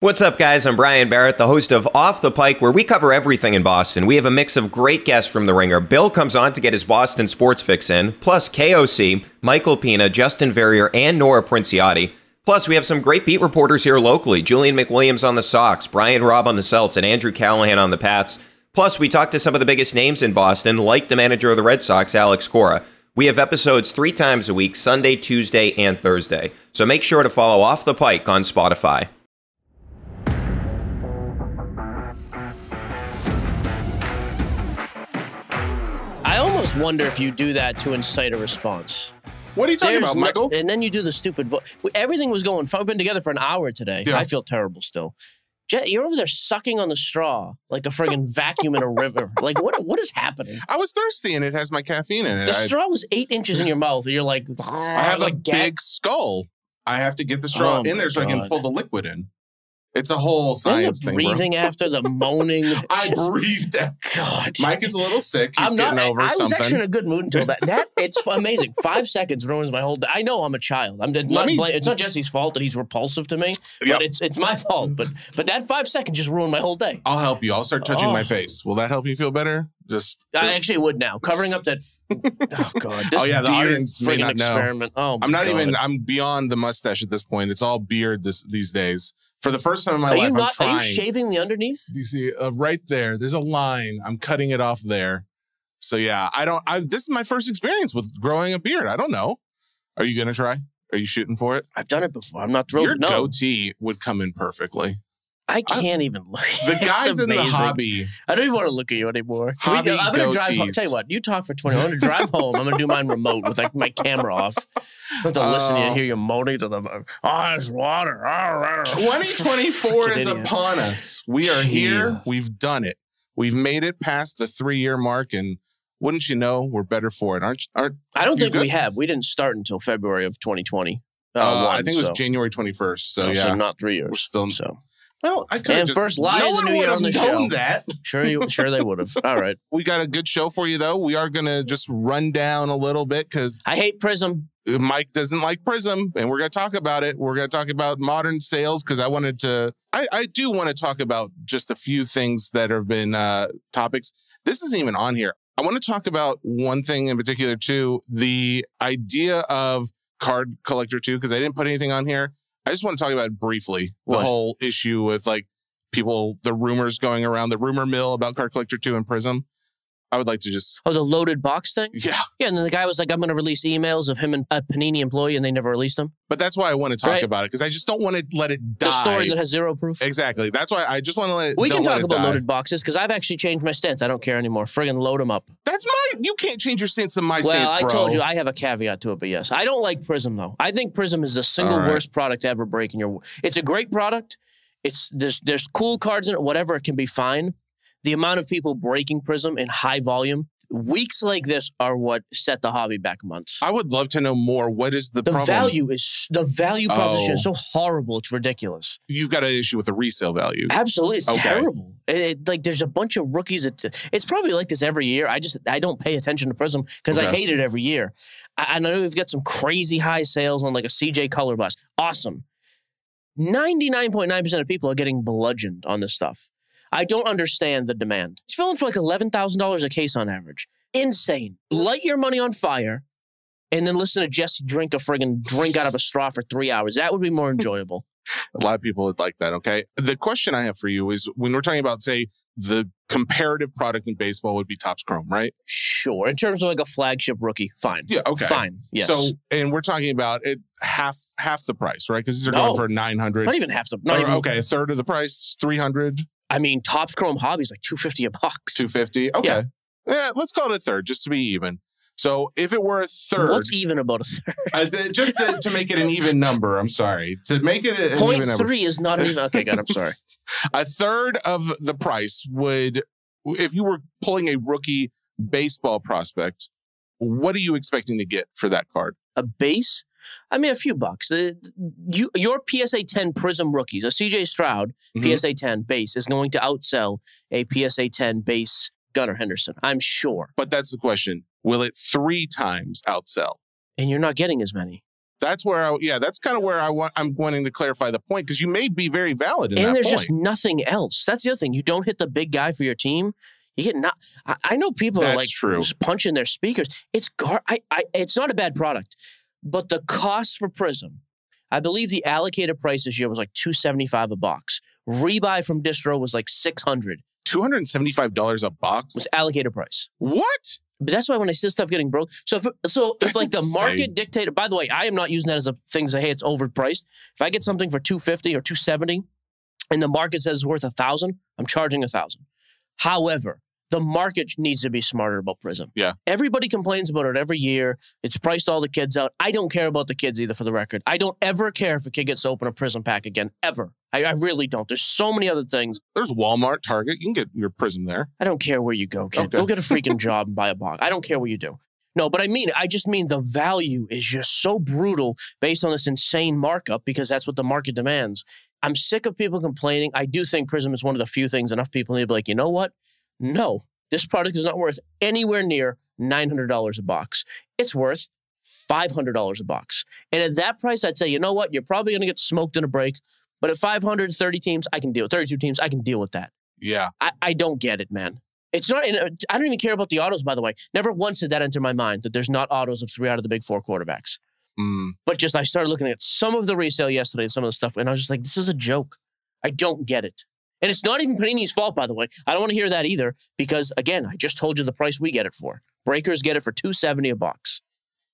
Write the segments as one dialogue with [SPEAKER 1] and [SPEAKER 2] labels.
[SPEAKER 1] What's up, guys? I'm Brian Barrett, the host of Off the Pike, where we cover everything in Boston. We have a mix of great guests from the ringer. Bill comes on to get his Boston sports fix in, plus KOC, Michael Pina, Justin Verrier, and Nora Princiotti. Plus, we have some great beat reporters here locally Julian McWilliams on the Sox, Brian Robb on the Celts, and Andrew Callahan on the Pats. Plus, we talk to some of the biggest names in Boston, like the manager of the Red Sox, Alex Cora. We have episodes three times a week Sunday, Tuesday, and Thursday. So make sure to follow Off the Pike on Spotify.
[SPEAKER 2] Almost wonder if you do that to incite a response.
[SPEAKER 3] What are you talking
[SPEAKER 2] There's
[SPEAKER 3] about,
[SPEAKER 2] no-
[SPEAKER 3] Michael?
[SPEAKER 2] and then you do the stupid. Vo- Everything was going. fine. We've been together for an hour today.
[SPEAKER 3] Yeah.
[SPEAKER 2] I feel terrible still. Jet, you're over there sucking on the straw like a friggin' vacuum in a river. Like what? What is happening?
[SPEAKER 3] I was thirsty and it has my caffeine in it.
[SPEAKER 2] The
[SPEAKER 3] I,
[SPEAKER 2] straw was eight inches in your mouth, and you're like,
[SPEAKER 3] I ah, have
[SPEAKER 2] like
[SPEAKER 3] a big skull. I have to get the straw
[SPEAKER 2] Oh
[SPEAKER 3] in there so I can pull the liquid in. It's a whole science thing, bro.
[SPEAKER 2] breathing after the moaning.
[SPEAKER 3] I breathed out.
[SPEAKER 2] God.
[SPEAKER 3] Mike is a little sick. He's
[SPEAKER 2] I'm not.
[SPEAKER 3] getting
[SPEAKER 2] I,
[SPEAKER 3] over
[SPEAKER 2] I was actually in a good mood until that. That it's amazing. Five seconds ruins my whole day. I know I'm a child. I'm not.
[SPEAKER 3] me-
[SPEAKER 2] blame, it's not Jesse's fault that he's repulsive to me,
[SPEAKER 3] Yep.
[SPEAKER 2] but it's it's my fault. But but that five seconds just ruined my whole day.
[SPEAKER 3] I'll help you. I'll start touching
[SPEAKER 2] Oh.
[SPEAKER 3] my face. Will that help you feel better? Just
[SPEAKER 2] I actually would now. Covering up that. oh God.
[SPEAKER 3] Oh, yeah, the audience may not know.
[SPEAKER 2] experiment. Oh,
[SPEAKER 3] I'm not
[SPEAKER 2] God.
[SPEAKER 3] even I'm beyond the mustache at this point. It's all beard this these days. For the first time in my
[SPEAKER 2] Are
[SPEAKER 3] life,
[SPEAKER 2] you
[SPEAKER 3] I'm
[SPEAKER 2] not? Are you shaving the underneath?
[SPEAKER 3] You see, uh, right there, there's a line. I'm cutting it off there. So yeah, I don't. I this is my first experience with growing a beard. I don't know. Are you gonna try? Are you shooting for it?
[SPEAKER 2] I've done it before. I'm not thrilled.
[SPEAKER 3] Your
[SPEAKER 2] no,
[SPEAKER 3] goatee would come in perfectly.
[SPEAKER 2] I can't even look.
[SPEAKER 3] At
[SPEAKER 2] the
[SPEAKER 3] guys in the hobby,
[SPEAKER 2] I don't even want to look at you anymore. We- I'm gonna drive. Home. Tell you what, you talk for 20. I'm gonna drive home. I'm gonna do mine remote with like my camera off. I have to listen to you
[SPEAKER 3] Oh.
[SPEAKER 2] and hear you moaning to them. Oh, it's water.
[SPEAKER 3] 2024 is
[SPEAKER 2] Idiot.
[SPEAKER 3] upon us. We are here. We've done it. We've made it past the three year mark, and wouldn't you know, we're better for it, aren't? Aren't?
[SPEAKER 2] I don't think we have. We didn't start until February of 2020. Uh,
[SPEAKER 3] Uh,
[SPEAKER 2] one,
[SPEAKER 3] I think it was
[SPEAKER 2] so-
[SPEAKER 3] January 21st. So,
[SPEAKER 2] so,
[SPEAKER 3] yeah,
[SPEAKER 2] so not three
[SPEAKER 3] we're
[SPEAKER 2] years.
[SPEAKER 3] still.
[SPEAKER 2] So
[SPEAKER 3] Well, I could have just.
[SPEAKER 2] first lie
[SPEAKER 3] no
[SPEAKER 2] of the
[SPEAKER 3] one
[SPEAKER 2] new
[SPEAKER 3] would
[SPEAKER 2] year
[SPEAKER 3] have
[SPEAKER 2] on the
[SPEAKER 3] known
[SPEAKER 2] show.
[SPEAKER 3] that.
[SPEAKER 2] sure, you sure they would have. All right.
[SPEAKER 3] We got a good show for you, though. We are going to just run down a little bit because
[SPEAKER 2] I hate Prizm.
[SPEAKER 3] Mike doesn't like Prizm, and we're going to talk about it. We're going to talk about modern sales because I wanted to. I, I do want to talk about just a few things that have been uh, topics. This isn't even on here. I want to talk about one thing in particular too: the idea of card collector too, because I didn't put anything on here. I just want to talk about briefly the
[SPEAKER 2] What?
[SPEAKER 3] whole issue with like people, the rumors going around, the rumor mill about card collector two and Prizm. I would like to just,
[SPEAKER 2] Oh, the loaded box thing.
[SPEAKER 3] yeah,
[SPEAKER 2] Yeah, and then the guy was like, "I'm going to release emails of him and a Panini employee," and they never released them.
[SPEAKER 3] but that's why I want to talk
[SPEAKER 2] Right.
[SPEAKER 3] about it because I just don't want to let it die.
[SPEAKER 2] The story that has zero proof.
[SPEAKER 3] Exactly. That's why I just want to let it.
[SPEAKER 2] We can talk about
[SPEAKER 3] die.
[SPEAKER 2] loaded boxes because I've actually changed my stance. I don't care anymore. Friggin' load them up.
[SPEAKER 3] That's my. You can't change your stance on my
[SPEAKER 2] well,
[SPEAKER 3] stance,
[SPEAKER 2] Well,
[SPEAKER 3] I
[SPEAKER 2] told you I have a caveat to it, but yes, I don't like Prizm though. I think Prizm is the single
[SPEAKER 3] right.
[SPEAKER 2] worst product to ever break in your. It's a great product. It's there's there's cool cards in it. Whatever, it can be fine. The amount of people breaking Prizm in high volume weeks like this are what set the hobby back months.
[SPEAKER 3] I would love to know more. What is the,
[SPEAKER 2] the
[SPEAKER 3] problem?
[SPEAKER 2] value is the value proposition is
[SPEAKER 3] Oh.
[SPEAKER 2] so horrible. It's ridiculous.
[SPEAKER 3] You've got an issue with the resale value.
[SPEAKER 2] Absolutely, it's
[SPEAKER 3] Okay.
[SPEAKER 2] terrible. It, it- like there's a bunch of rookies. That, it's probably like this every year. I just I don't pay attention to Prizm because I
[SPEAKER 3] Okay.
[SPEAKER 2] hate it every year. I, I know we've got some crazy high sales on like a CJ Color Blast. Awesome. Ninety nine point nine percent of people are getting bludgeoned on this stuff. I don't understand the demand. It's filling for like eleven thousand dollars a case on average. Insane. Light your money on fire. And then listen to Jesse drink a friggin' drink out of a straw for three hours. That would be more enjoyable.
[SPEAKER 3] A lot of people would like that. Okay. The question I have for you is when we're talking about, say, the comparative product in baseball would be Topps Chrome, right?
[SPEAKER 2] Sure. In terms of like a flagship rookie, fine.
[SPEAKER 3] Yeah. Okay.
[SPEAKER 2] Fine. Yes.
[SPEAKER 3] So, and we're talking about it half half the price, right? Because these are
[SPEAKER 2] No.
[SPEAKER 3] going for nine hundred.
[SPEAKER 2] not even half the. Not even.
[SPEAKER 3] okay, a third of the price, 300,
[SPEAKER 2] I mean, Topps Chrome Hobby's like two fifty a box.
[SPEAKER 3] 250. Okay.
[SPEAKER 2] Yeah.
[SPEAKER 3] Yeah. let's call it a third just to be even. So if it were a third,
[SPEAKER 2] What's even about a third?
[SPEAKER 3] uh, just to, to make it an even number, I'm sorry. To make it an
[SPEAKER 2] Point
[SPEAKER 3] even number.
[SPEAKER 2] three is not an even. Okay, God, I'm sorry.
[SPEAKER 3] a third of the price would if you were pulling a rookie baseball prospect what are you expecting to get for that card
[SPEAKER 2] A base. I mean, a few bucks. Uh, you, your PSA 10 Prizm rookies, a CJ Stroud
[SPEAKER 3] Mhm.
[SPEAKER 2] PSA 10 base is going to outsell a PSA 10 base Gunnar Henderson. I'm sure.
[SPEAKER 3] but that's the question will it three times outsell
[SPEAKER 2] And you're not getting as many.
[SPEAKER 3] That's where I, yeah, that's kind of where I want, I'm wanting to clarify the point because you may be very valid in
[SPEAKER 2] and there's
[SPEAKER 3] point.
[SPEAKER 2] just nothing else. That's the other thing. You don't hit the big guy for your team. You get not. I, I know people are
[SPEAKER 3] That's
[SPEAKER 2] like
[SPEAKER 3] true.
[SPEAKER 2] punching their speakers. It's gar. I, I. It's not a bad product, but the cost for Prizm, I believe the allocated price this year was like two seventy five a box. Rebuy from Distro was like six hundred.
[SPEAKER 3] $275 a box.
[SPEAKER 2] Was allocated price.
[SPEAKER 3] What?
[SPEAKER 2] But that's why when I see stuff getting broke, so if so, if
[SPEAKER 3] That's
[SPEAKER 2] like the market dictator. By the way, I am not using that as a thing. Say, hey, it's overpriced. If I get something for two fifty or two seventy, and the market says it's worth a thousand, I'm charging a thousand. However, the market needs to be smarter about Prizm.
[SPEAKER 3] Yeah.
[SPEAKER 2] Everybody complains about it every year. It's priced all the kids out. I don't care about the kids either, for the record. I don't ever care if a kid gets to open a Prizm pack again, ever. I, I really don't. There's so many other things.
[SPEAKER 3] There's Walmart, Target. You can get your prizm there.
[SPEAKER 2] I don't care where you go, kid.
[SPEAKER 3] Okay.
[SPEAKER 2] Go get a freaking job and buy a box. I don't care what you do. No, but I mean, I just mean the value is just so brutal based on this insane markup because that's what the market demands. I'm sick of people complaining. I do think Prizm is one of the few things enough people need to be like, you know what? No, this product is not worth anywhere near $900 a box. It's worth $500 a box. And at that price, I'd say, you know what? You're probably going to get smoked in a break. But at 530 teams, I can deal. 32 teams, I can deal with that.
[SPEAKER 3] Yeah.
[SPEAKER 2] I, I don't get it, man. It's not. uh, I don't even care about the autos, by the way. Never once did that enter my mind that there's not autos of three out of the big four quarterbacks.
[SPEAKER 3] Mm.
[SPEAKER 2] But just I started looking at some of the resale yesterday and some of the stuff, and I was just like, this is a joke. I don't get it. And it's not even Panini's fault, by the way. I don't want to hear that either, because again, I just told you the price we get it for. Breakers get it for two seventy a box.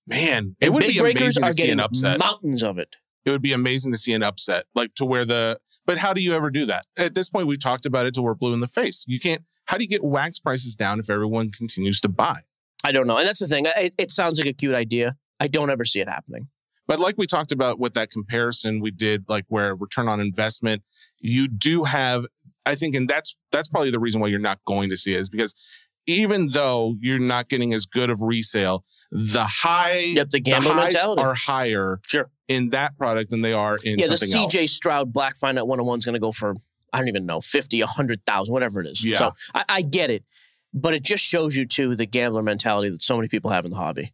[SPEAKER 3] Man, it
[SPEAKER 2] And
[SPEAKER 3] would
[SPEAKER 2] big
[SPEAKER 3] be
[SPEAKER 2] breakers
[SPEAKER 3] amazing
[SPEAKER 2] are
[SPEAKER 3] to see
[SPEAKER 2] getting
[SPEAKER 3] an upset.
[SPEAKER 2] mountains of it.
[SPEAKER 3] it would be amazing to see an upset, like to where the. But how do you ever do that? At this point, we've talked about it till we're blue in the face. You can't. How do you get wax prices down if everyone continues to buy?
[SPEAKER 2] I don't know, and that's the thing. It, it sounds like a cute idea. I don't ever see it happening.
[SPEAKER 3] But like we talked about with that comparison we did, like where return on investment, you do have, I think, and that's that's probably the reason why you're not going to see it is because even though you're not getting as good of resale, the high
[SPEAKER 2] Yep, the
[SPEAKER 3] the
[SPEAKER 2] gambler
[SPEAKER 3] highs
[SPEAKER 2] mentality.
[SPEAKER 3] are higher
[SPEAKER 2] Sure.
[SPEAKER 3] in that product than they are in
[SPEAKER 2] yeah, the CJ
[SPEAKER 3] else.
[SPEAKER 2] Stroud Black Finite 101 is going to go for, I don't even know, 50, 100,000, whatever it is.
[SPEAKER 3] Yeah.
[SPEAKER 2] So I, I get it. But it just shows you, too, the gambler mentality that so many people have in the hobby.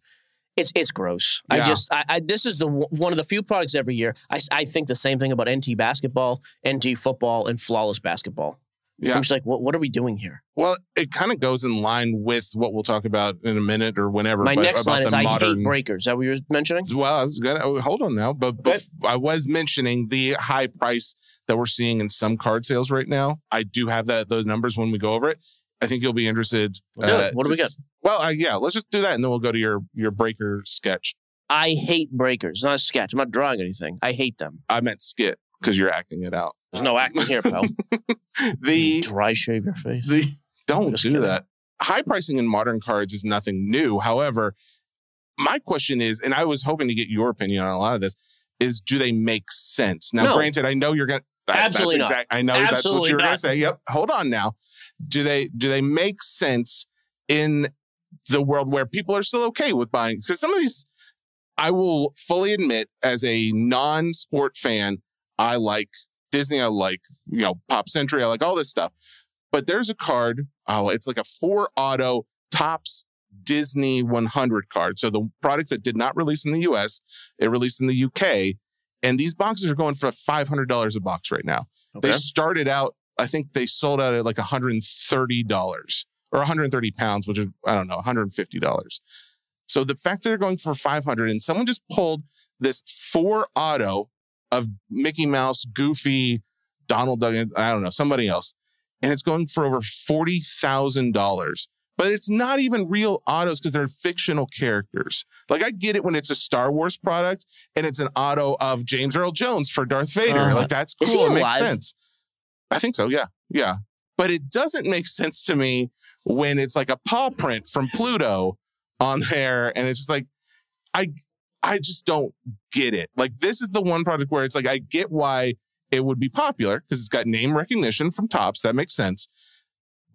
[SPEAKER 2] It's it's gross. I just, I, I this is the one of the few products every year. I, I think the same thing about NT basketball, NT football, and flawless basketball.
[SPEAKER 3] Yeah.
[SPEAKER 2] I'm just like, what, what are we doing here?
[SPEAKER 3] Well, it kind of goes in line with what we'll talk about in a minute or whenever.
[SPEAKER 2] My next
[SPEAKER 3] about
[SPEAKER 2] line is
[SPEAKER 3] the
[SPEAKER 2] I hate breakers. Is that what you were mentioning?
[SPEAKER 3] Well, I was gonna oh, hold on now, but
[SPEAKER 2] Okay.
[SPEAKER 3] bef- I was mentioning the high price that we're seeing in some card sales right now. I do have that those numbers when we go over it. I think you'll be interested. uh,
[SPEAKER 2] We'll. What do we got?
[SPEAKER 3] Well, uh, yeah, let's just do that, and then we'll go to your your breaker sketch.
[SPEAKER 2] I hate breakers. It's not a sketch. I'm not drawing anything. I hate them.
[SPEAKER 3] I meant skit because you're acting it out.
[SPEAKER 2] There's no acting here, pal.
[SPEAKER 3] The
[SPEAKER 2] Dry shave your face.
[SPEAKER 3] the don't
[SPEAKER 2] Just
[SPEAKER 3] do
[SPEAKER 2] kidding.
[SPEAKER 3] that. High pricing in modern cards is nothing new. However, my question is, and I was hoping to get your opinion on a lot of this, is do they make sense? Now,
[SPEAKER 2] No.
[SPEAKER 3] granted, I know you're gonna that-
[SPEAKER 2] Absolutely
[SPEAKER 3] that's
[SPEAKER 2] not.
[SPEAKER 3] I know that's what you were gonna say. Yep. Hold on now. Do they do they make sense in the world where people are still okay with buying? Because some of these, I will fully admit, as a non-sport fan, I like Disney. I like you know Pop Century. I like all this stuff. But there's a card. Oh, it's like a four auto Topps Disney 100 card. So the product that did not release in the US, it released in the UK. And these boxes are going for $500 a box right now.
[SPEAKER 2] Okay.
[SPEAKER 3] They started out, I think they sold out at like $130 or 130 pounds, which is, I don't know, $150. So the fact that they're going for 500 and someone just pulled this four auto of Mickey Mouse, Goofy, Donald Duck, I don't know, somebody else. And it's going for over $40,000. But it's not even real autos because they're fictional characters. Like I get it when it's a Star Wars product and it's an auto of James Earl Jones for Darth Vader.
[SPEAKER 2] Uh,
[SPEAKER 3] like that's cool. It makes sense. I think so. Yeah. Yeah. But it doesn't make sense to me when it's like a paw print from Pluto on there. And it's just like, I, I just don't get it. Like this is the one product where it's like, I get why it would be popular because it's got name recognition from Topps. That makes sense.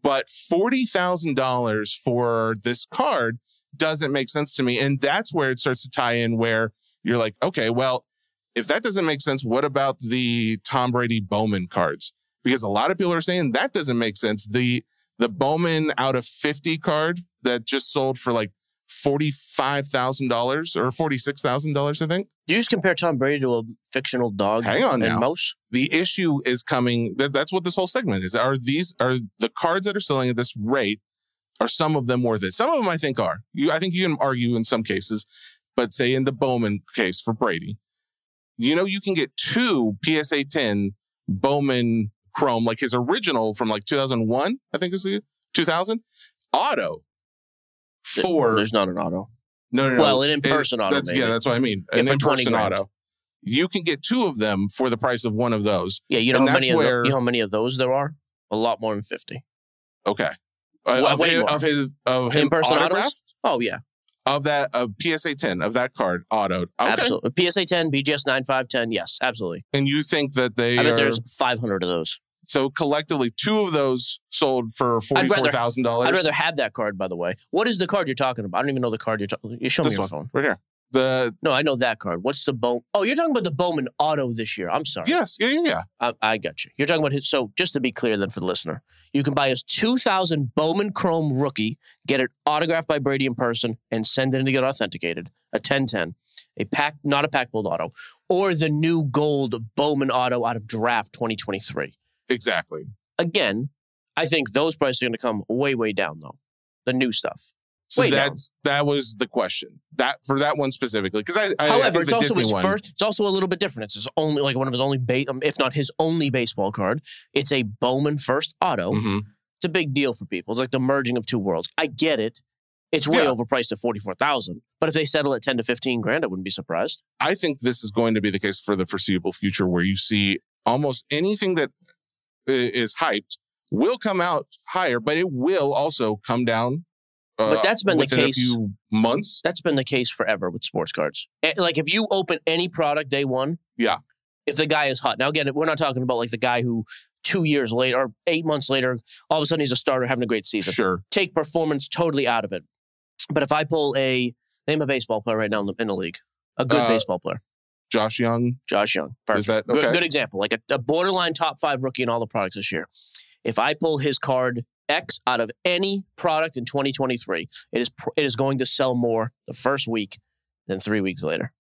[SPEAKER 3] But $40,000 for this card doesn't make sense to me. And that's where it starts to tie in where you're like, okay, well, if that doesn't make sense, what about the Tom Brady Bowman cards? Because a lot of people are saying that doesn't make sense. The the Bowman out of 50 card that just sold for like $45,000 or $46,000, I think.
[SPEAKER 2] Do you just compare Tom Brady to a fictional dog
[SPEAKER 3] Hang on
[SPEAKER 2] and
[SPEAKER 3] now.
[SPEAKER 2] mouse?
[SPEAKER 3] The issue is coming. That, that's what this whole segment is. Are these, are the cards that are selling at this rate, are some of them worth it? Some of them I think are. You, I think you can argue in some cases, but say in the Bowman case for Brady, you know, you can get two PSA 10 Bowman Chrome, like his original from like 2001, I think is it 2000 auto for
[SPEAKER 2] There's not an auto.
[SPEAKER 3] no, no, no.
[SPEAKER 2] Well, an
[SPEAKER 3] It-
[SPEAKER 2] in-person auto,
[SPEAKER 3] That's
[SPEAKER 2] maybe.
[SPEAKER 3] yeah, that's what I mean.
[SPEAKER 2] Yeah,
[SPEAKER 3] An in-person auto. You can get two of them for the price of one of those.
[SPEAKER 2] Yeah, you know
[SPEAKER 3] And
[SPEAKER 2] how many
[SPEAKER 3] that's
[SPEAKER 2] of
[SPEAKER 3] where-
[SPEAKER 2] you know how many of those there are? A lot more than fifty.
[SPEAKER 3] Okay. Uh,
[SPEAKER 2] Well,
[SPEAKER 3] of, his, of his of him
[SPEAKER 2] In-person autos? Oh yeah,
[SPEAKER 3] of that of PSA 10 of that card autoed. Okay.
[SPEAKER 2] absolutely. PSA 10, BGS 9510, yes, absolutely.
[SPEAKER 3] And you think that they
[SPEAKER 2] I bet
[SPEAKER 3] are,
[SPEAKER 2] there's 500 of those.
[SPEAKER 3] so collectively two of those sold for
[SPEAKER 2] I'd
[SPEAKER 3] forty four thousand dollars.
[SPEAKER 2] I'd rather have that card, by the way. What is the card you're talking about? I don't even know the card you're talking. You show me
[SPEAKER 3] this
[SPEAKER 2] your
[SPEAKER 3] one
[SPEAKER 2] phone.
[SPEAKER 3] right here. The
[SPEAKER 2] No, I know that card. What's the Bowman? Oh, you're talking about the Bowman Auto this year. I'm sorry.
[SPEAKER 3] yes, yeah, yeah, yeah.
[SPEAKER 2] I, I got you. You're talking about his. So just to be clear, then for the listener, you can buy his 2000 Bowman Chrome rookie, get it autographed by Brady in person, and send it in to get authenticated. A 1010, a pack, not a pack build auto, or the new gold Bowman Auto out of Draft 2023.
[SPEAKER 3] Exactly.
[SPEAKER 2] Again, I think those prices are going to come way, way down though. The new stuff.
[SPEAKER 3] So
[SPEAKER 2] down.
[SPEAKER 3] that's that was the question. That for that one specifically. Because I, I I
[SPEAKER 2] However,
[SPEAKER 3] think
[SPEAKER 2] it's also
[SPEAKER 3] Disney
[SPEAKER 2] his
[SPEAKER 3] one,
[SPEAKER 2] first. It's also a little bit different. It's his only, like one of his only, ba- um, if not his only baseball card. It's a Bowman first auto.
[SPEAKER 3] Mhm.
[SPEAKER 2] It's a big deal for people. It's like the merging of two worlds. I get it. It's way
[SPEAKER 3] Yeah.
[SPEAKER 2] overpriced at forty four thousand. But if they settle at ten to fifteen grand, I wouldn't be surprised.
[SPEAKER 3] I think this is going to be the case for the foreseeable future, where you see almost anything that is hyped will come out higher, but it will also come down. Uh,
[SPEAKER 2] But that's been the case-
[SPEAKER 3] months.
[SPEAKER 2] That's been the case forever with sports cards. Eh, Like if you open any product day one,
[SPEAKER 3] Yeah.
[SPEAKER 2] If the guy is hot, now again, we're not talking about like the guy who two years later or eight months later, all of a sudden he's a starter having a great season.
[SPEAKER 3] Sure.
[SPEAKER 2] take performance totally out of it. But if I pull a name a baseball player right now in the, in the league, a good
[SPEAKER 3] Uh,
[SPEAKER 2] baseball player,
[SPEAKER 3] Josh Jung.
[SPEAKER 2] Josh Jung,
[SPEAKER 3] Is
[SPEAKER 2] perfect.
[SPEAKER 3] that
[SPEAKER 2] Good, good example, like a, a borderline top five rookie in all the products this year. If I pull his card X out of any product in 2023, it is pr- it is going to sell more the first week than three weeks later.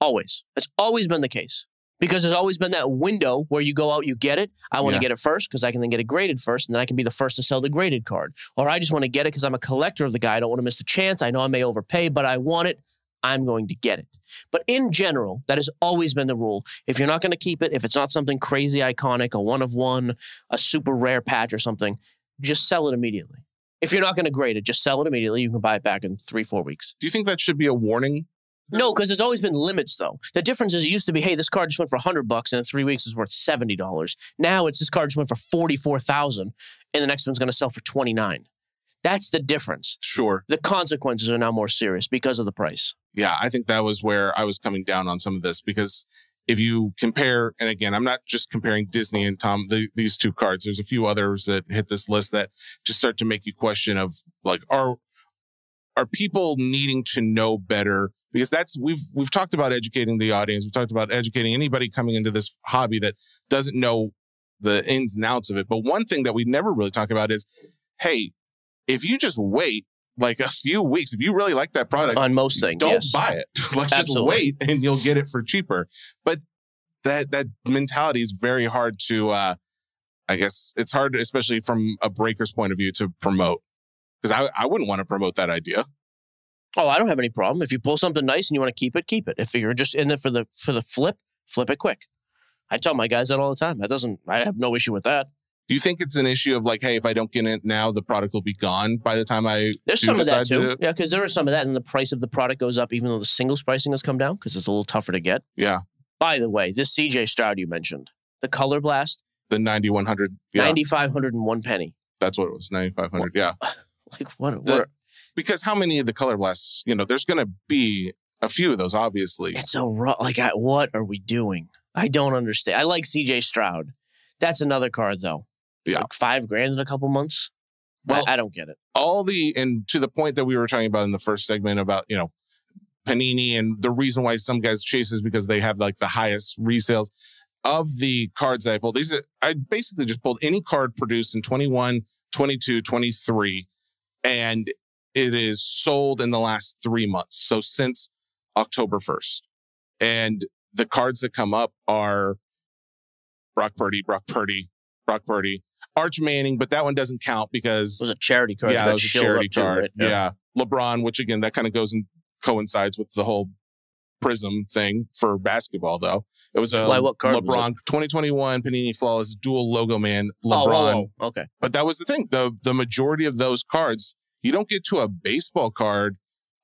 [SPEAKER 2] Always, it's always been the case because there's always been that window where you go out, you get it. I want to
[SPEAKER 3] Yeah.
[SPEAKER 2] get it first because I can then get it graded first, and then I can be the first to sell the graded card. Or I just want to get it because I'm a collector of the guy. I don't want to miss the chance. I know I may overpay, but I want it. I'm going to get it. But in general, that has always been the rule. If you're not going to keep it, if it's not something crazy iconic, a one of one, a super rare patch or something, just sell it immediately. If you're not going to grade it, just sell it immediately. You can buy it back in three, four weeks.
[SPEAKER 3] Do you think that should be a warning?
[SPEAKER 2] No, because there's always been limits though. The difference is it used to be, hey, this card just went for 100 bucks and in three weeks is worth $70. Now it's this card just went for 44,000 and the next one's going to sell for 29. That's the difference.
[SPEAKER 3] Sure.
[SPEAKER 2] The consequences are now more serious because of the price.
[SPEAKER 3] Yeah, I think that was where I was coming down on some of this because if you compare, and again, I'm not just comparing Disney and Tom, the, these two cards. There's a few others that hit this list that just start to make you question of like, are are people needing to know better? Because that's we've we've talked about educating the audience. We've talked about educating anybody coming into this hobby that doesn't know the ins and outs of it. But one thing that we never really talk about is, hey, if you just wait like a few weeks, if you really like that product,
[SPEAKER 2] On most things,
[SPEAKER 3] don't
[SPEAKER 2] yes.
[SPEAKER 3] buy it. Let's just
[SPEAKER 2] Absolutely.
[SPEAKER 3] wait and you'll get it for cheaper. But that that mentality is very hard to uh I guess it's hard, especially from a breaker's point of view, to promote. Because I, I wouldn't want to promote that idea.
[SPEAKER 2] Oh, I don't have any problem. If you pull something nice and you want to keep it, keep it. If you're just in it for the for the flip, flip it quick. I tell my guys that all the time. That doesn't. I have no issue with that.
[SPEAKER 3] Do you think it's an issue of like, hey, if I don't get it now, the product will be gone by the time I
[SPEAKER 2] There's some of that
[SPEAKER 3] decide to-
[SPEAKER 2] too. Yeah, because there is some of that, and the price of the product goes up, even though the singles pricing has come down because it's a little tougher to get.
[SPEAKER 3] Yeah,
[SPEAKER 2] By the way, this CJ Stroud you mentioned, the Color Blast,
[SPEAKER 3] the ninety one hundred. Yeah,
[SPEAKER 2] ninety five hundred and one penny.
[SPEAKER 3] that's what it was, ninety five hundred. Yeah,
[SPEAKER 2] Like what?
[SPEAKER 3] The-
[SPEAKER 2] what
[SPEAKER 3] because how many of the color blasts? You know, there's going to be a few of those, obviously.
[SPEAKER 2] it's a ru- like. I, what are we doing? I don't understand. I like CJ Stroud. That's another card though.
[SPEAKER 3] Yeah.
[SPEAKER 2] like five grand in a couple months.
[SPEAKER 3] Well,
[SPEAKER 2] I, I don't get it.
[SPEAKER 3] all the and to the point that we were talking about in the first segment about you know panini and the reason why some guys chase is because they have like the highest resales of the cards that i pulled these are, i basically just pulled any card produced in 21 22 23 and it is sold in the last three months. So since October 1st. And the cards that come up are Brock Purdy, Brock Purdy, Brock Purdy, Arch Manning, but that one doesn't count because
[SPEAKER 2] It was a charity card.
[SPEAKER 3] yeah, it was a charity card.
[SPEAKER 2] right?
[SPEAKER 3] Yeah. LeBron, which again, that kind of goes and coincides with the whole prizm thing for basketball, though. It was a
[SPEAKER 2] Why, um, what card
[SPEAKER 3] LeBron 2021 Panini Flawless dual logo man oh, LeBron.
[SPEAKER 2] Oh, whoa, whoa. Okay.
[SPEAKER 3] But that was the thing. The the majority of those cards, you don't get to a baseball card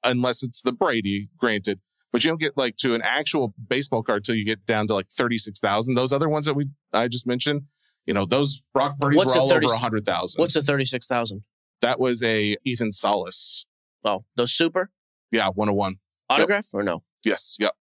[SPEAKER 3] unless it's the Brady, granted. But you don't get like to an actual baseball card till you get down to like thirty six thousand. Those other ones that we I just mentioned, you know, those Brock Purdy's
[SPEAKER 2] What's
[SPEAKER 3] were all
[SPEAKER 2] 30
[SPEAKER 3] over a hundred thousand.
[SPEAKER 2] What's the thirty-six thousand?
[SPEAKER 3] That was a Ethan Salas.
[SPEAKER 2] Oh, those super
[SPEAKER 3] Yeah, one hundred one.
[SPEAKER 2] autograph or no?
[SPEAKER 3] Yes, yep,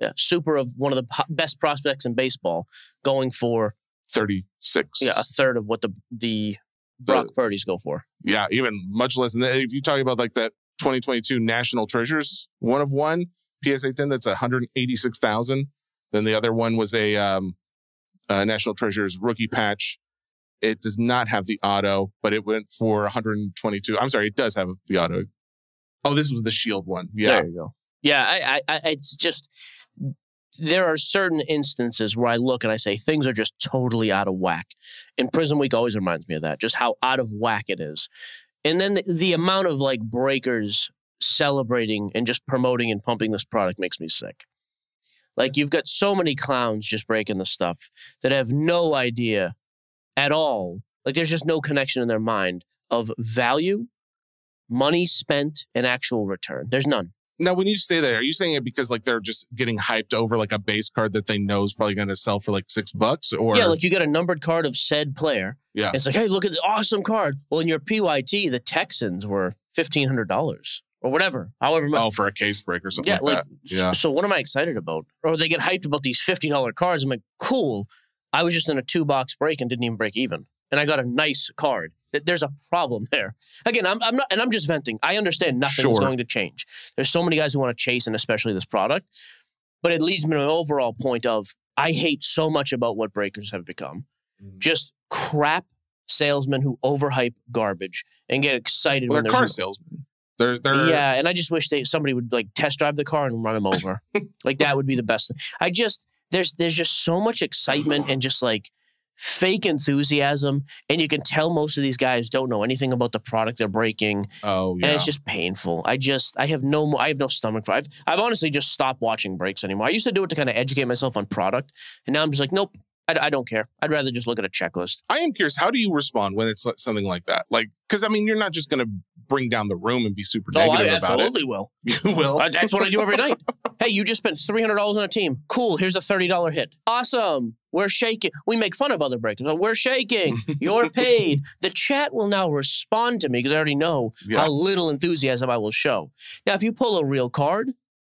[SPEAKER 2] Yeah, super of one of the best prospects in baseball, going for
[SPEAKER 3] thirty six.
[SPEAKER 2] yeah a third of what the the Brock Purdy's go for.
[SPEAKER 3] yeah, even much less than that. If you talk about like that 2022 National Treasures one of one PSA 10, that's 186,000. Then the other one was a um, uh, National Treasures rookie patch. It does not have the auto, but it went for 122. I'm sorry, it does have the auto. Oh, this was the Shield one. Yeah,
[SPEAKER 2] There you go. Yeah, I, I, I, it's just there are certain instances where I look and I say things are just totally out of whack. And Prizm Week always reminds me of that, just how out of whack it is. And then the, the amount of like breakers celebrating and just promoting and pumping this product makes me sick. Like you've got so many clowns just breaking the stuff that have no idea at all. Like there's just no connection in their mind of value, money spent, and actual return. There's none.
[SPEAKER 3] Now, when you say that, are you saying it because like they're just getting hyped over like a base card that they know is probably going to sell for like six bucks? Or
[SPEAKER 2] yeah, like you get a numbered card of said player.
[SPEAKER 3] Yeah.
[SPEAKER 2] It's like, hey, look at the awesome card. Well, in your PYT, the Texans were fifteen hundred dollars or whatever. However much.
[SPEAKER 3] oh, for a case break or something
[SPEAKER 2] yeah,
[SPEAKER 3] like,
[SPEAKER 2] like
[SPEAKER 3] that. Yeah.
[SPEAKER 2] so. What am I excited about? Or they get hyped about these fifty dollar cards. I'm like, cool. I was just in a two box break and didn't even break even, and I got a nice card. Th- There's a problem there. Again, I'm, I'm not, and I'm just venting. I understand nothing's
[SPEAKER 3] Sure.
[SPEAKER 2] going to change. There's so many guys who want to chase, and especially this product. But it leads me to an overall point of I hate so much about what breakers have become.
[SPEAKER 3] Mm.
[SPEAKER 2] Just crap salesmen who overhype garbage and get excited
[SPEAKER 3] Well,
[SPEAKER 2] when
[SPEAKER 3] they're car
[SPEAKER 2] no-
[SPEAKER 3] salesmen. They're they're
[SPEAKER 2] yeah, and I just wish they somebody would like test drive the car and run him over. like that would be the best thing. I just there's there's just so much excitement and just like fake enthusiasm, and you can tell most of these guys don't know anything about the product they're breaking,
[SPEAKER 3] Oh yeah.
[SPEAKER 2] and it's just painful. I just I have no I have no stomach for. I've I've honestly just stopped watching breaks anymore. I used to do it to kind of educate myself on product, and now I'm just like, nope. I, I don't care. I'd rather just look at a checklist.
[SPEAKER 3] I am curious. How do you respond when it's something like that? Like, because I mean, you're not just going to bring down the room and be super
[SPEAKER 2] Oh, I
[SPEAKER 3] negative about it.
[SPEAKER 2] absolutely will.
[SPEAKER 3] You will.
[SPEAKER 2] That's what I do every night. Hey, you just spent three hundred dollars on a team. Cool. Here's a thirty dollar hit. Awesome. We're shaking. We make fun of other breakers. We're shaking. You're paid. The chat will now respond to me because I already know
[SPEAKER 3] Yeah.
[SPEAKER 2] how little enthusiasm I will show. Now, if you pull a real card,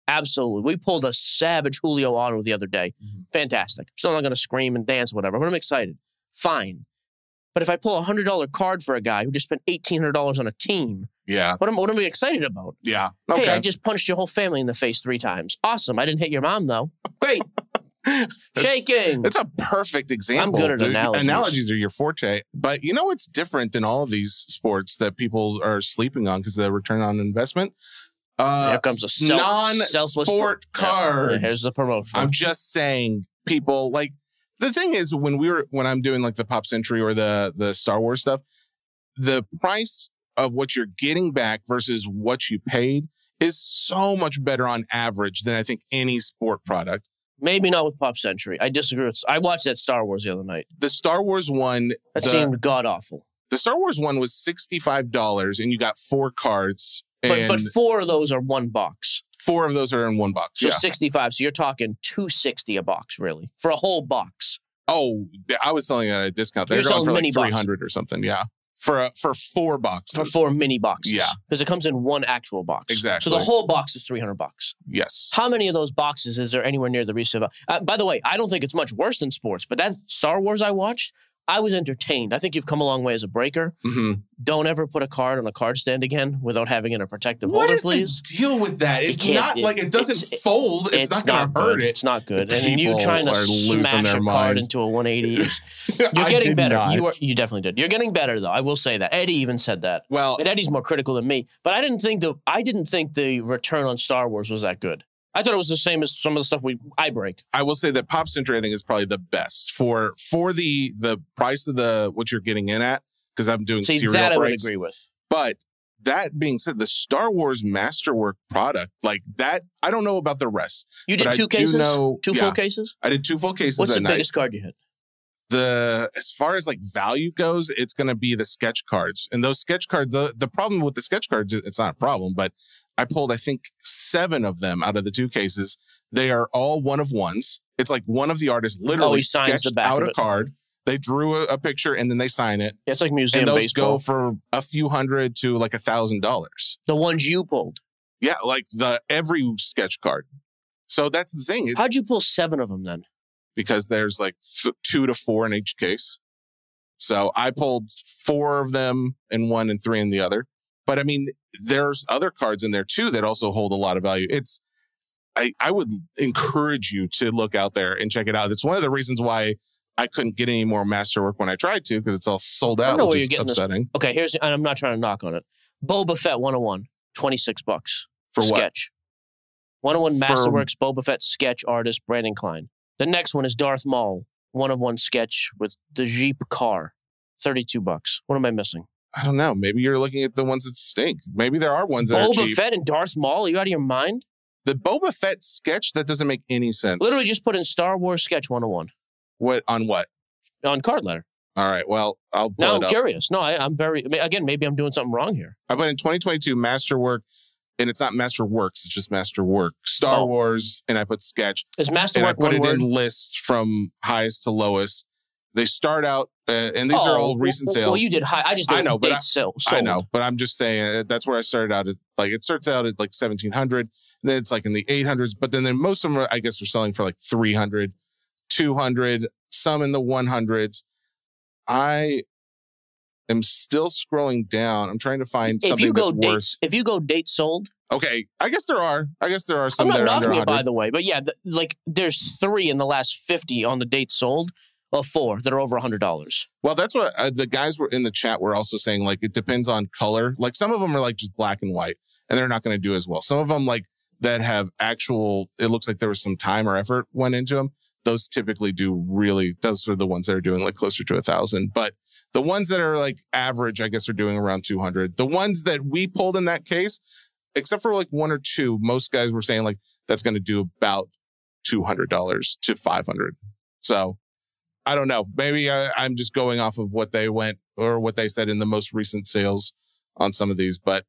[SPEAKER 2] absolutely. We pulled a savage Julio auto the other day.
[SPEAKER 3] Mhm.
[SPEAKER 2] Fantastic. I'm still not going to scream and dance, or whatever, but I'm excited. Fine. But if I pull a hundred dollar card for a guy who just spent eighteen hundred dollars on a team,
[SPEAKER 3] Yeah.
[SPEAKER 2] what am, what am I excited about?
[SPEAKER 3] Yeah. Okay.
[SPEAKER 2] Hey, I just punched your whole family in the face three times. Awesome. I didn't hit your mom though. Great. Shaking.
[SPEAKER 3] That's a perfect example.
[SPEAKER 2] I'm good at analogies.
[SPEAKER 3] Analogies are your forte. But you know what's different than all of these sports that people are sleeping on because of the return on investment? Uh,
[SPEAKER 2] Here comes a self-
[SPEAKER 3] non-sport
[SPEAKER 2] selfless sport. Yeah. Here's the promotion.
[SPEAKER 3] I'm just saying, people like the thing is when we were when I'm doing like the Pop Century or the the Star Wars stuff, the price of what you're getting back versus what you paid is so much better on average than I think any sport product.
[SPEAKER 2] Maybe not with Pop Century. I disagree with. I watched that Star Wars the other night.
[SPEAKER 3] The Star Wars one,
[SPEAKER 2] That
[SPEAKER 3] the,
[SPEAKER 2] seemed god awful.
[SPEAKER 3] the Star Wars one was sixty five dollars, and you got four cards,
[SPEAKER 2] But but four of those are one box.
[SPEAKER 3] four of those are in one box.
[SPEAKER 2] So
[SPEAKER 3] yeah.
[SPEAKER 2] 65. So you're talking 260 a box, really, for a whole box.
[SPEAKER 3] Oh, I was selling it at a discount. They're going
[SPEAKER 2] selling
[SPEAKER 3] for like
[SPEAKER 2] mini boxes.
[SPEAKER 3] hundred or something. Yeah, for a, for four boxes.
[SPEAKER 2] For four mini boxes.
[SPEAKER 3] Yeah.
[SPEAKER 2] Because it comes in one actual box.
[SPEAKER 3] Exactly.
[SPEAKER 2] So the whole box is 300 bucks.
[SPEAKER 3] yes.
[SPEAKER 2] How many of those boxes is there anywhere near the resale? Uh, by the way, I don't think it's much worse than sports, but that Star Wars I watched, I was entertained. I think you've come a long way as a breaker.
[SPEAKER 3] hmm
[SPEAKER 2] Don't ever put a card on a card stand again without having it in a protective
[SPEAKER 3] What
[SPEAKER 2] holder,
[SPEAKER 3] is
[SPEAKER 2] please.
[SPEAKER 3] the deal with that? It's
[SPEAKER 2] can't- it-
[SPEAKER 3] like it doesn't
[SPEAKER 2] it's-
[SPEAKER 3] fold. It's, not going to hurt it.
[SPEAKER 2] It's not good. And you trying to smash a card into a 180 you're getting better.
[SPEAKER 3] not.
[SPEAKER 2] You are you definitely did. You're getting better though. I will say that. Eddie even said that.
[SPEAKER 3] well,
[SPEAKER 2] And Eddie's more critical than me. But I didn't think the I didn't think the return on Star Wars was that good. I thought it was the same as some of the stuff we I break.
[SPEAKER 3] I will say that Pop Century I think is probably the best for for the the price of the what you're getting in at because I'm doing
[SPEAKER 2] See
[SPEAKER 3] serial
[SPEAKER 2] that I would agree with.
[SPEAKER 3] But that being said, the Star Wars Masterwork product like that, I don't know about the rest.
[SPEAKER 2] You did two cases,
[SPEAKER 3] know-
[SPEAKER 2] two
[SPEAKER 3] yeah.
[SPEAKER 2] full cases.
[SPEAKER 3] I did two full cases
[SPEAKER 2] What's the
[SPEAKER 3] night.
[SPEAKER 2] biggest card you hit?
[SPEAKER 3] the as far as like value goes, it's going to be the sketch cards. And those sketch cards, the the problem with the sketch cards, it's not a problem, but I pulled I think seven of them out of the two cases. They are all one of ones. It's like one of the artists oh, literally
[SPEAKER 2] Oh, signs
[SPEAKER 3] sketched
[SPEAKER 2] back
[SPEAKER 3] out a card. They drew a, a picture and then they sign it.
[SPEAKER 2] Yeah, it's like museum
[SPEAKER 3] and those
[SPEAKER 2] baseball.
[SPEAKER 3] go for a few hundred to like a thousand dollars.
[SPEAKER 2] the ones you pulled.
[SPEAKER 3] Yeah, like the every sketch card. So that's the thing.
[SPEAKER 2] How'd you pull seven of them then?
[SPEAKER 3] because there's like th- two to four in each case. So I pulled four of them in one and three in the other. But I mean, there's other cards in there too that also hold a lot of value. It's, I, I would encourage you to look out there and check it out. It's one of the reasons why I couldn't get any more masterwork when I tried to because it's all sold
[SPEAKER 2] I
[SPEAKER 3] out,
[SPEAKER 2] know where you're getting this. Okay, here's and I'm not trying to knock on it. Boba Fett 101, 26 bucks.
[SPEAKER 3] For what?
[SPEAKER 2] sketch. 101
[SPEAKER 3] For-
[SPEAKER 2] Masterworks Boba Fett sketch artist Brandon Klein. The next one is Darth Maul, one of one sketch with the Jeep car, 32 bucks. What am I missing?
[SPEAKER 3] I don't know. Maybe you're looking at the ones that stink. Maybe there are ones that are
[SPEAKER 2] Boba
[SPEAKER 3] cheap.
[SPEAKER 2] Fett and Darth Maul? Are you out of your mind?
[SPEAKER 3] The Boba Fett sketch that doesn't make any sense.
[SPEAKER 2] Literally just put in Star Wars sketch 101
[SPEAKER 3] what on what?
[SPEAKER 2] on card letter.
[SPEAKER 3] All right. Well, I'll pull
[SPEAKER 2] Now
[SPEAKER 3] it
[SPEAKER 2] I'm
[SPEAKER 3] up.
[SPEAKER 2] curious. No, I, I'm very, I mean, again, maybe I'm doing something wrong here.
[SPEAKER 3] I put in 2022 Masterwork, and it's not Masterworks, it's just Masterwork. Star
[SPEAKER 2] Oh.
[SPEAKER 3] Wars, and I put Sketch,
[SPEAKER 2] Is
[SPEAKER 3] and I
[SPEAKER 2] Masterwork
[SPEAKER 3] put
[SPEAKER 2] one
[SPEAKER 3] it
[SPEAKER 2] word?
[SPEAKER 3] in list from highest to lowest. They start out, uh, and these are
[SPEAKER 2] Oh,
[SPEAKER 3] all recent
[SPEAKER 2] well,
[SPEAKER 3] sales.
[SPEAKER 2] Well, you did high. I just did
[SPEAKER 3] I know, but
[SPEAKER 2] date
[SPEAKER 3] I-
[SPEAKER 2] sale,
[SPEAKER 3] I know, but I'm just saying uh, that's where I started out at. Like it starts out at like 1700, and then it's like in the 800s, but then, then most of them, are, I guess, are selling for like 300, 200, some in the 100s. I am still scrolling down. I'm trying to find
[SPEAKER 2] If
[SPEAKER 3] something
[SPEAKER 2] you go
[SPEAKER 3] that's
[SPEAKER 2] date,
[SPEAKER 3] worse.
[SPEAKER 2] if you go date sold,
[SPEAKER 3] Okay, I guess there are. I guess there are some
[SPEAKER 2] I'm not
[SPEAKER 3] are
[SPEAKER 2] knocking it by the way, but yeah, th- like there's three in the last 50 on the date sold, or four that are over hundred dollars.
[SPEAKER 3] Well, that's what uh, the guys were in the chat were also saying. Like it depends on color. Like some of them are like just black and white, and they're not going to do as well. Some of them like that have actual. It looks like there was some time or effort went into them. Those typically do really. Those are the ones that are doing like closer to a thousand. But the ones that are like average, I guess, are doing around two hundred. The ones that we pulled in that case, except for like one or two, most guys were saying like that's going to do about two hundred dollars to five hundred. So I don't know. Maybe I, I'm just going off of what they went or what they said in the most recent sales on some of these, but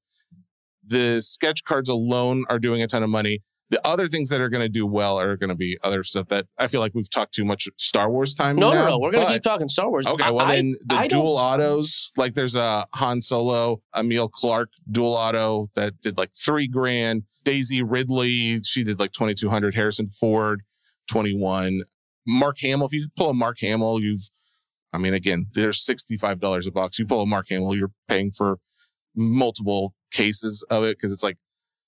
[SPEAKER 3] the sketch cards alone are doing a ton of money. The other things that are going to do well are going to be other stuff that I feel like we've talked too much Star Wars time.
[SPEAKER 2] No,
[SPEAKER 3] now,
[SPEAKER 2] no, no. We're gonna keep talking Star Wars.
[SPEAKER 3] Okay, well
[SPEAKER 2] I-
[SPEAKER 3] then the
[SPEAKER 2] I
[SPEAKER 3] dual autos, like there's a Han Solo, Emilia Clarke dual auto that did like three grand. Daisy Ridley, she did like 2200. Harrison Ford, 21. Mark Hamill, if you pull a Mark Hamill, you've, I mean, again, there's $65 a box. You pull a Mark Hamill, you're paying for multiple cases of it because it's like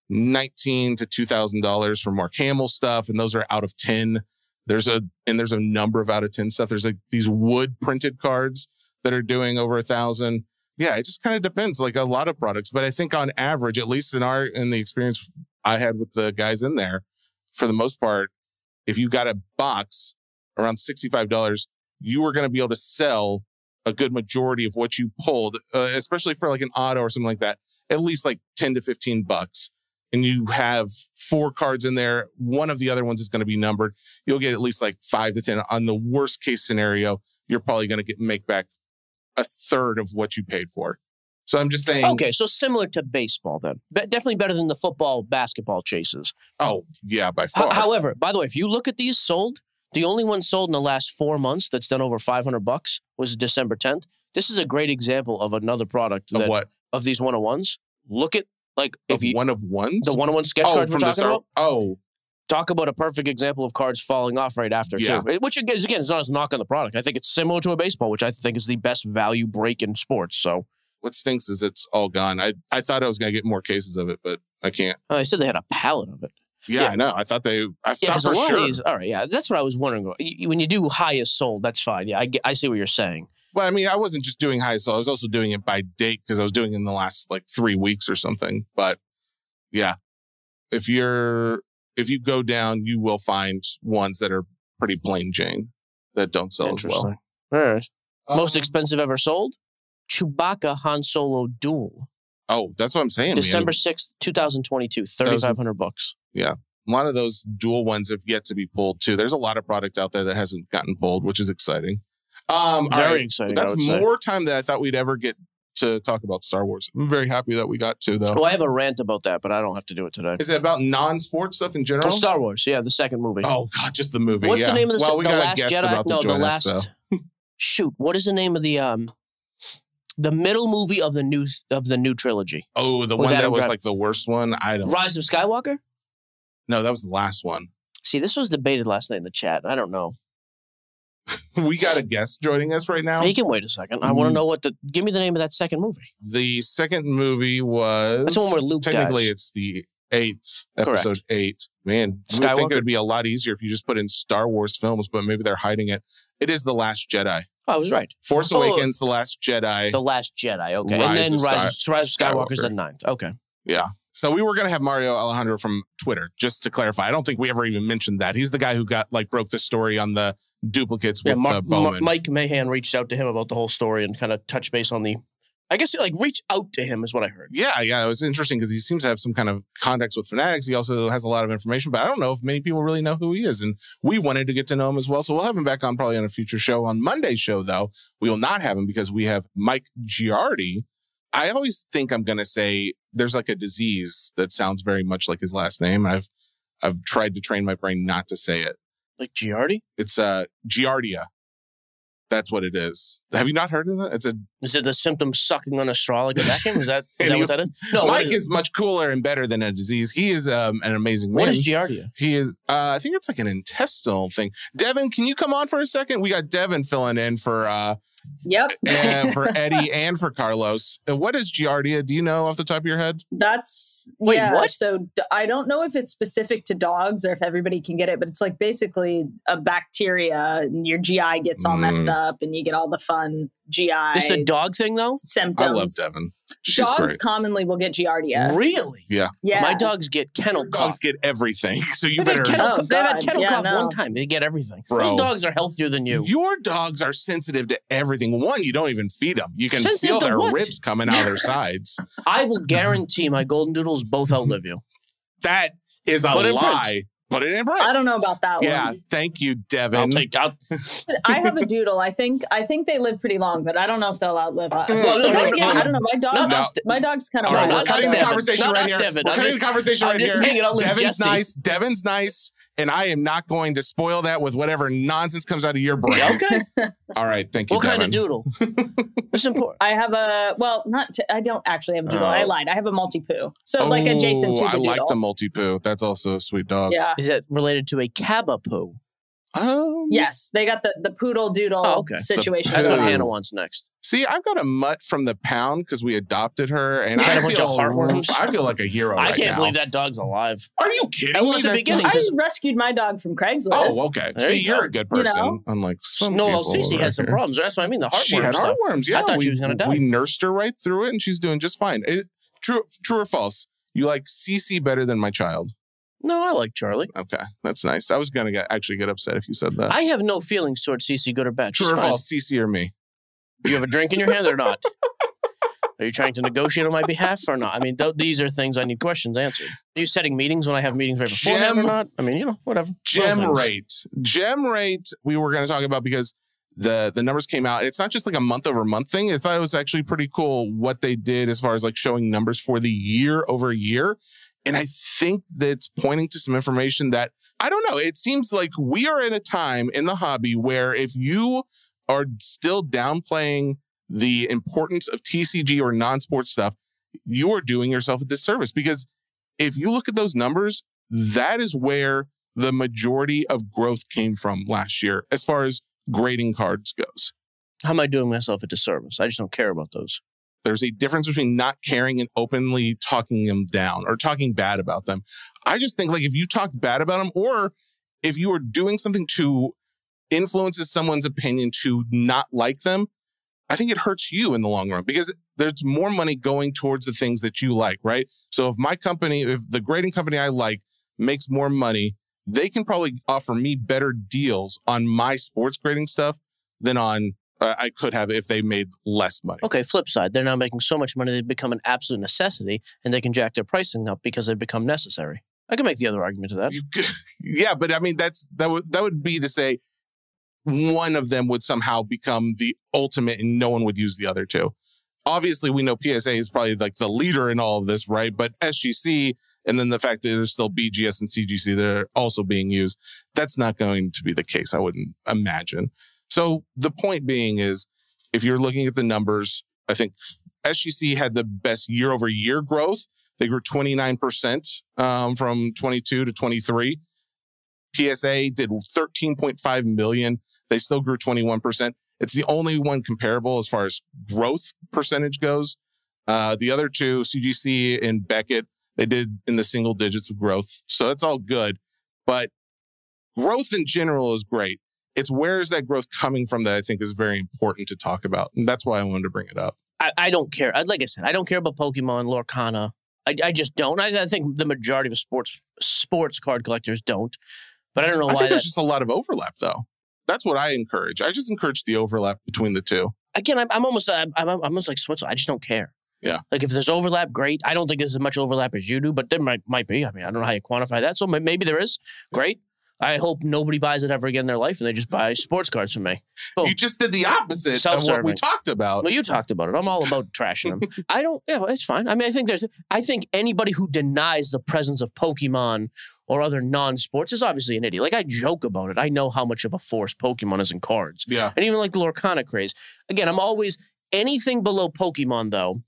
[SPEAKER 3] 19 to $2,000 for Mark Hamill stuff. And those are out of 10. There's a, and there's a number of out of 10 stuff. There's like these wood printed cards that are doing over a thousand. Yeah, it just kind of depends, like a lot of products. But I think on average, at least in our, in the experience I had with the guys in there, for the most part, if you got a box around $65, you were going to be able to sell a good majority of what you pulled, uh, especially for like an auto or something like that, at least like 10 to 15 bucks. And you have four cards in there. One of the other ones is going to be numbered. You'll get at least like five to 10. On the worst case scenario, you're probably going to get make back a third of what you paid for. So I'm just saying,
[SPEAKER 2] Okay, so similar to baseball then. Be- definitely better than the football, basketball chases.
[SPEAKER 3] oh, yeah, by
[SPEAKER 2] H-
[SPEAKER 3] far.
[SPEAKER 2] however, by the way, if you look at these sold, the only one sold in the last four months that's done over 500 bucks was December 10th. This is a great example of another product
[SPEAKER 3] of
[SPEAKER 2] that,
[SPEAKER 3] what?
[SPEAKER 2] of these 101s. Look at like
[SPEAKER 3] Of
[SPEAKER 2] if you
[SPEAKER 3] one of ones?
[SPEAKER 2] the 101 sketch
[SPEAKER 3] oh,
[SPEAKER 2] cards we're talking about.
[SPEAKER 3] Oh,
[SPEAKER 2] Talk about a perfect example of cards falling off right after,
[SPEAKER 3] Yeah.
[SPEAKER 2] too. Which again, is- again, is not as knock on the product. I think it's similar to a baseball, which I think is the best value break in sports. So
[SPEAKER 3] What stinks is it's all gone. I I thought I was gonna get more cases of it, but I can't.
[SPEAKER 2] uh, they said they had a pallet of it.
[SPEAKER 3] Yeah,
[SPEAKER 2] Yeah.
[SPEAKER 3] I know. I thought they. I
[SPEAKER 2] Yeah,
[SPEAKER 3] thought for sure.
[SPEAKER 2] these. All right, yeah, that's what I was wondering. When you do highest sold, that's fine. Yeah, I, I see what you're saying.
[SPEAKER 3] Well, I mean, I wasn't just doing high sell. I was also doing it by date because I was doing it in the last like three weeks or something. But yeah, if you're if you go down, you will find ones that are pretty plain Jane that don't sell as well.
[SPEAKER 2] Interesting. All right. Most
[SPEAKER 3] Um,
[SPEAKER 2] expensive ever sold? Chewbacca Han Solo Dual.
[SPEAKER 3] Oh, that's what I'm saying. man.
[SPEAKER 2] December 6th, 2022. 3500 bucks. Yeah.
[SPEAKER 3] A lot of those dual ones have yet to be pulled too. There's a lot of product out there that hasn't gotten pulled, which is exciting. Um,
[SPEAKER 2] Very
[SPEAKER 3] right.
[SPEAKER 2] exciting.
[SPEAKER 3] That's
[SPEAKER 2] would say.
[SPEAKER 3] more time than I thought we'd ever get to talk about Star Wars. I'm very happy that we got to though.
[SPEAKER 2] Well, I have a rant about that, but I don't have to do it today.
[SPEAKER 3] Is it about non-sports stuff in general?
[SPEAKER 2] Star Wars, yeah, the second movie.
[SPEAKER 3] Oh God, just the movie.
[SPEAKER 2] What's
[SPEAKER 3] yeah.
[SPEAKER 2] the name of the,
[SPEAKER 3] Well,
[SPEAKER 2] se-
[SPEAKER 3] we
[SPEAKER 2] the
[SPEAKER 3] got
[SPEAKER 2] last Jedi? No, the last.
[SPEAKER 3] us, so.
[SPEAKER 2] Shoot, what is the name of the um, the middle movie of the new of the new trilogy?
[SPEAKER 3] Oh, the
[SPEAKER 2] With
[SPEAKER 3] one that was
[SPEAKER 2] Driver.
[SPEAKER 3] like the worst one. I don't.
[SPEAKER 2] Rise of Skywalker.
[SPEAKER 3] No, that was the last one.
[SPEAKER 2] See, this was debated last night in the chat. I don't know.
[SPEAKER 3] we got a guest joining us right now.
[SPEAKER 2] He can wait a second. I want to
[SPEAKER 3] Mm.
[SPEAKER 2] know what the. Give me the name of that second movie.
[SPEAKER 3] The second movie was
[SPEAKER 2] That's the one where Luke
[SPEAKER 3] technically
[SPEAKER 2] dies.
[SPEAKER 3] it's the eighth
[SPEAKER 2] Correct.
[SPEAKER 3] episode eight. Man, would think it would be a lot easier if you just put in Star Wars films, but maybe they're hiding it. It is the Last Jedi.
[SPEAKER 2] Oh, I was right.
[SPEAKER 3] Force
[SPEAKER 2] Oh.
[SPEAKER 3] Awakens, the Last Jedi.
[SPEAKER 2] The Last Jedi. Okay,
[SPEAKER 3] Rise
[SPEAKER 2] and then Rise,
[SPEAKER 3] Sky-
[SPEAKER 2] Rise of Skywalker's
[SPEAKER 3] Skywalker.
[SPEAKER 2] the ninth. Okay.
[SPEAKER 3] Yeah. So we were gonna have Mario Alejandro from Twitter, just to clarify. I don't think we ever even mentioned that. He's the guy who got like broke the story on the duplicates
[SPEAKER 2] Yeah,
[SPEAKER 3] with uh,
[SPEAKER 2] Ma-
[SPEAKER 3] Bowman.
[SPEAKER 2] Mike Mahan reached out to him about the whole story and kind of touch base on the. I guess like reach out to him is what I heard.
[SPEAKER 3] Yeah, yeah, it was interesting because he seems to have some kind of contacts with fanatics. He also has a lot of information, but I don't know if many people really know who he is. And we wanted to get to know him as well. So we'll have him back on probably on a future show. On Monday's show, though, we will not have him because we have Mike Giardi. I always think I'm gonna say there's like a disease that sounds very much like his last name. I've I've tried to train my brain not to say it.
[SPEAKER 2] Like Giardi.
[SPEAKER 3] It's uh Giardia. That's what it is. Have you not heard of that? It's a
[SPEAKER 2] Is it the symptom sucking on a straw like a vacuum? Is that, is that
[SPEAKER 3] he-
[SPEAKER 2] what that is? No.
[SPEAKER 3] Mike is, much cooler and better than a disease. He is um, an amazing man.
[SPEAKER 2] What is Giardia?
[SPEAKER 3] He is. Uh, I think it's like an intestinal thing. Devin, can you come on for a second? We got Devin filling in for uh,
[SPEAKER 4] Yep.
[SPEAKER 3] uh, for Eddie and for Carlos. Uh, what is Giardia? Do you know off the top of your head?
[SPEAKER 4] That's
[SPEAKER 2] Wait,
[SPEAKER 4] yeah.
[SPEAKER 2] what?
[SPEAKER 4] So I don't know if it's specific to dogs or if everybody can get it, but it's like basically a bacteria, and your GI gets all messed
[SPEAKER 3] Mm.
[SPEAKER 4] up, and you get all the fun GI
[SPEAKER 2] This is a dog thing though.
[SPEAKER 4] Symptoms.
[SPEAKER 3] I love Devin. She's
[SPEAKER 4] Dogs
[SPEAKER 3] great.
[SPEAKER 4] commonly will get Giardia.
[SPEAKER 2] Really?
[SPEAKER 4] Yeah, Yeah.
[SPEAKER 2] My dogs get kennel
[SPEAKER 3] Your
[SPEAKER 2] cough.
[SPEAKER 3] dogs get everything, so you
[SPEAKER 2] They've had kennel,
[SPEAKER 4] Oh,
[SPEAKER 2] cough- they've had kennel
[SPEAKER 4] Yeah,
[SPEAKER 2] cough
[SPEAKER 4] no.
[SPEAKER 2] one time. They get everything.
[SPEAKER 3] Bro.
[SPEAKER 2] Those dogs are healthier than you.
[SPEAKER 3] Your dogs are sensitive to everything. One, you don't even feed them. You can
[SPEAKER 2] Sensitive
[SPEAKER 3] feel their
[SPEAKER 2] what?
[SPEAKER 3] ribs coming out of their sides.
[SPEAKER 2] I will guarantee my golden doodles both outlive you.
[SPEAKER 3] That is a
[SPEAKER 2] Put it in
[SPEAKER 3] lie. Put it in print.
[SPEAKER 4] I don't know about that
[SPEAKER 3] Yeah,
[SPEAKER 4] one.
[SPEAKER 3] Yeah, thank you, Devin.
[SPEAKER 2] I'll take out.
[SPEAKER 4] I have a doodle. I think I think they live pretty long, but I don't know if they'll outlive us.
[SPEAKER 3] Well,
[SPEAKER 2] no, no,
[SPEAKER 4] again,
[SPEAKER 2] no.
[SPEAKER 4] I don't know. My dog's
[SPEAKER 2] No.
[SPEAKER 4] my dog's kind of
[SPEAKER 3] All right,
[SPEAKER 2] No,
[SPEAKER 3] we're
[SPEAKER 2] not
[SPEAKER 3] cutting the
[SPEAKER 2] Devin.
[SPEAKER 3] conversation
[SPEAKER 2] Not
[SPEAKER 3] right
[SPEAKER 2] us,
[SPEAKER 3] here.
[SPEAKER 2] Devin.
[SPEAKER 3] We're
[SPEAKER 2] I'm
[SPEAKER 3] cutting
[SPEAKER 2] just-
[SPEAKER 3] the conversation
[SPEAKER 2] I'm
[SPEAKER 3] right
[SPEAKER 2] just
[SPEAKER 3] here.
[SPEAKER 2] saying it outlives
[SPEAKER 3] Devin's nice. Devin's nice. And I am not going to spoil that with whatever nonsense comes out of your brain.
[SPEAKER 2] Okay.
[SPEAKER 3] All right. Thank you,
[SPEAKER 2] What kind of doodle? It's important.
[SPEAKER 4] I have a well, not t- I don't actually have a doodle.
[SPEAKER 3] Oh.
[SPEAKER 4] I lied. I have a maltipoo. So like adjacent oh, to
[SPEAKER 3] Oh,
[SPEAKER 4] the
[SPEAKER 3] I
[SPEAKER 4] doodle.
[SPEAKER 3] like the maltipoo. That's also a sweet dog.
[SPEAKER 4] yeah.
[SPEAKER 2] Is it related to a cavapoo?
[SPEAKER 3] Um,
[SPEAKER 4] Yes, they got the the poodle doodle
[SPEAKER 2] Oh, okay.
[SPEAKER 4] situation.
[SPEAKER 2] That's what
[SPEAKER 3] Ooh.
[SPEAKER 4] going on.
[SPEAKER 2] Hannah wants next.
[SPEAKER 3] See, I've got a mutt from the pound because we adopted her, and
[SPEAKER 2] Got
[SPEAKER 3] I
[SPEAKER 2] a bunch
[SPEAKER 3] feel
[SPEAKER 2] of heartworms?
[SPEAKER 3] I feel like a hero.
[SPEAKER 2] I
[SPEAKER 3] right
[SPEAKER 2] can't
[SPEAKER 3] now.
[SPEAKER 2] believe that dog's alive.
[SPEAKER 3] Are you kidding
[SPEAKER 2] Well,
[SPEAKER 3] me?
[SPEAKER 2] at the beginning,
[SPEAKER 3] dog-
[SPEAKER 4] I
[SPEAKER 2] says-
[SPEAKER 4] rescued my dog from Craigslist.
[SPEAKER 3] Oh, okay.
[SPEAKER 2] There
[SPEAKER 3] See,
[SPEAKER 2] you
[SPEAKER 3] you're
[SPEAKER 2] go.
[SPEAKER 3] a good
[SPEAKER 4] You
[SPEAKER 3] person,
[SPEAKER 4] know?
[SPEAKER 3] unlike some
[SPEAKER 2] no, well,
[SPEAKER 3] people
[SPEAKER 2] Cece
[SPEAKER 3] over
[SPEAKER 2] had some problems. That's what I mean. The heartworm
[SPEAKER 3] She had
[SPEAKER 2] stuff.
[SPEAKER 3] heartworms. Yeah,
[SPEAKER 2] I thought
[SPEAKER 3] we,
[SPEAKER 2] she was gonna die.
[SPEAKER 3] We nursed her right through it, and she's doing just fine. It, true, true or false? You like Cece better than my child?
[SPEAKER 2] No, I like Charlie.
[SPEAKER 3] Okay, that's nice. I was gonna get, actually get upset if you said that.
[SPEAKER 2] I have no feelings towards Cece, good or bad. She's
[SPEAKER 3] true or
[SPEAKER 2] fine.
[SPEAKER 3] false? Cece or me?
[SPEAKER 2] Do you have a drink in your hand or not? Are you trying to negotiate on my behalf or not? I mean, th- these are things I need questions answered. Are you setting meetings when I have meetings right beforehand or
[SPEAKER 3] Gem-
[SPEAKER 2] not? I mean, you know, whatever.
[SPEAKER 3] Gem rate. Gem rate. We were going to talk about because the the numbers came out. It's not just like a month over month thing. I thought it was actually pretty cool what they did as far as like showing numbers for the year over year. And I think that's pointing to some information that I don't know. It seems like we are in a time in the hobby where if you are still downplaying the importance of TCG or non sports stuff, you are doing yourself a disservice because if you look at those numbers, that is where the majority of growth came from last year as far as grading cards goes.
[SPEAKER 2] How am I doing myself a disservice? I just don't care about those.
[SPEAKER 3] There's a difference between not caring and openly talking them down or talking bad about them. I just think like if you talk bad about them or if you are doing something to influences someone's opinion to not like them, I think it hurts you in the long run because there's more money going towards the things that you like, right? So if my company, if the grading company I like makes more money, they can probably offer me better deals on my sports grading stuff than on uh, I could have if they made less money.
[SPEAKER 2] Okay, flip side, they're now making so much money they've become an absolute necessity and they can jack their pricing up because they've become necessary. I can make the other argument to that.
[SPEAKER 3] Could- yeah, but I mean that's that would that would be to say one of them would somehow become the ultimate and no one would use the other two. Obviously, we know PSA is probably like the leader in all of this, right? But SGC and then the fact that there's still BGS and CGC that are also being used, that's not going to be the case, I wouldn't imagine. So the point being is if you're looking at the numbers, I think SGC had the best year over year growth. They grew 29% um, from 22 to 23. PSA did 13.5 million. They still grew 21%. It's the only one comparable as far as growth percentage goes. Uh, the other two, CGC and Beckett, they did in the single digits of growth. So that's all good. But growth in general is great. It's where is that growth coming from that I think is very important to talk about. And that's why I wanted to bring it up.
[SPEAKER 2] I, I don't care. Like I said, I don't care about Pokemon, Lorcana. I, I just don't. I, I think the majority of sports sports card collectors don't. But I don't know
[SPEAKER 3] I
[SPEAKER 2] why.
[SPEAKER 3] think
[SPEAKER 2] That,
[SPEAKER 3] there's just a lot of overlap though. That's what I encourage. I just encourage the overlap between the two.
[SPEAKER 2] again, I'm, I'm almost I'm, I'm almost like Switzerland. I just don't care.
[SPEAKER 3] Yeah.
[SPEAKER 2] Like if there's overlap, great. I don't think there's as much overlap as you do, but there might might be. I mean, I don't know how you quantify that. So maybe there is. Great. I hope nobody buys it ever again in their life, and they just buy sports cards from me. Boom.
[SPEAKER 3] You just did the opposite of what we talked about.
[SPEAKER 2] Well, you talked about it. I'm all about trashing them. I don't. Yeah, well, it's fine. I mean, I think there's. I think anybody who denies the presence of Pokemon or other non-sports is obviously an idiot. Like I joke about it. I know how much of a force Pokemon is in cards,
[SPEAKER 3] Yeah.
[SPEAKER 2] and even like the Lorcana craze. Again, I'm always anything below Pokemon though.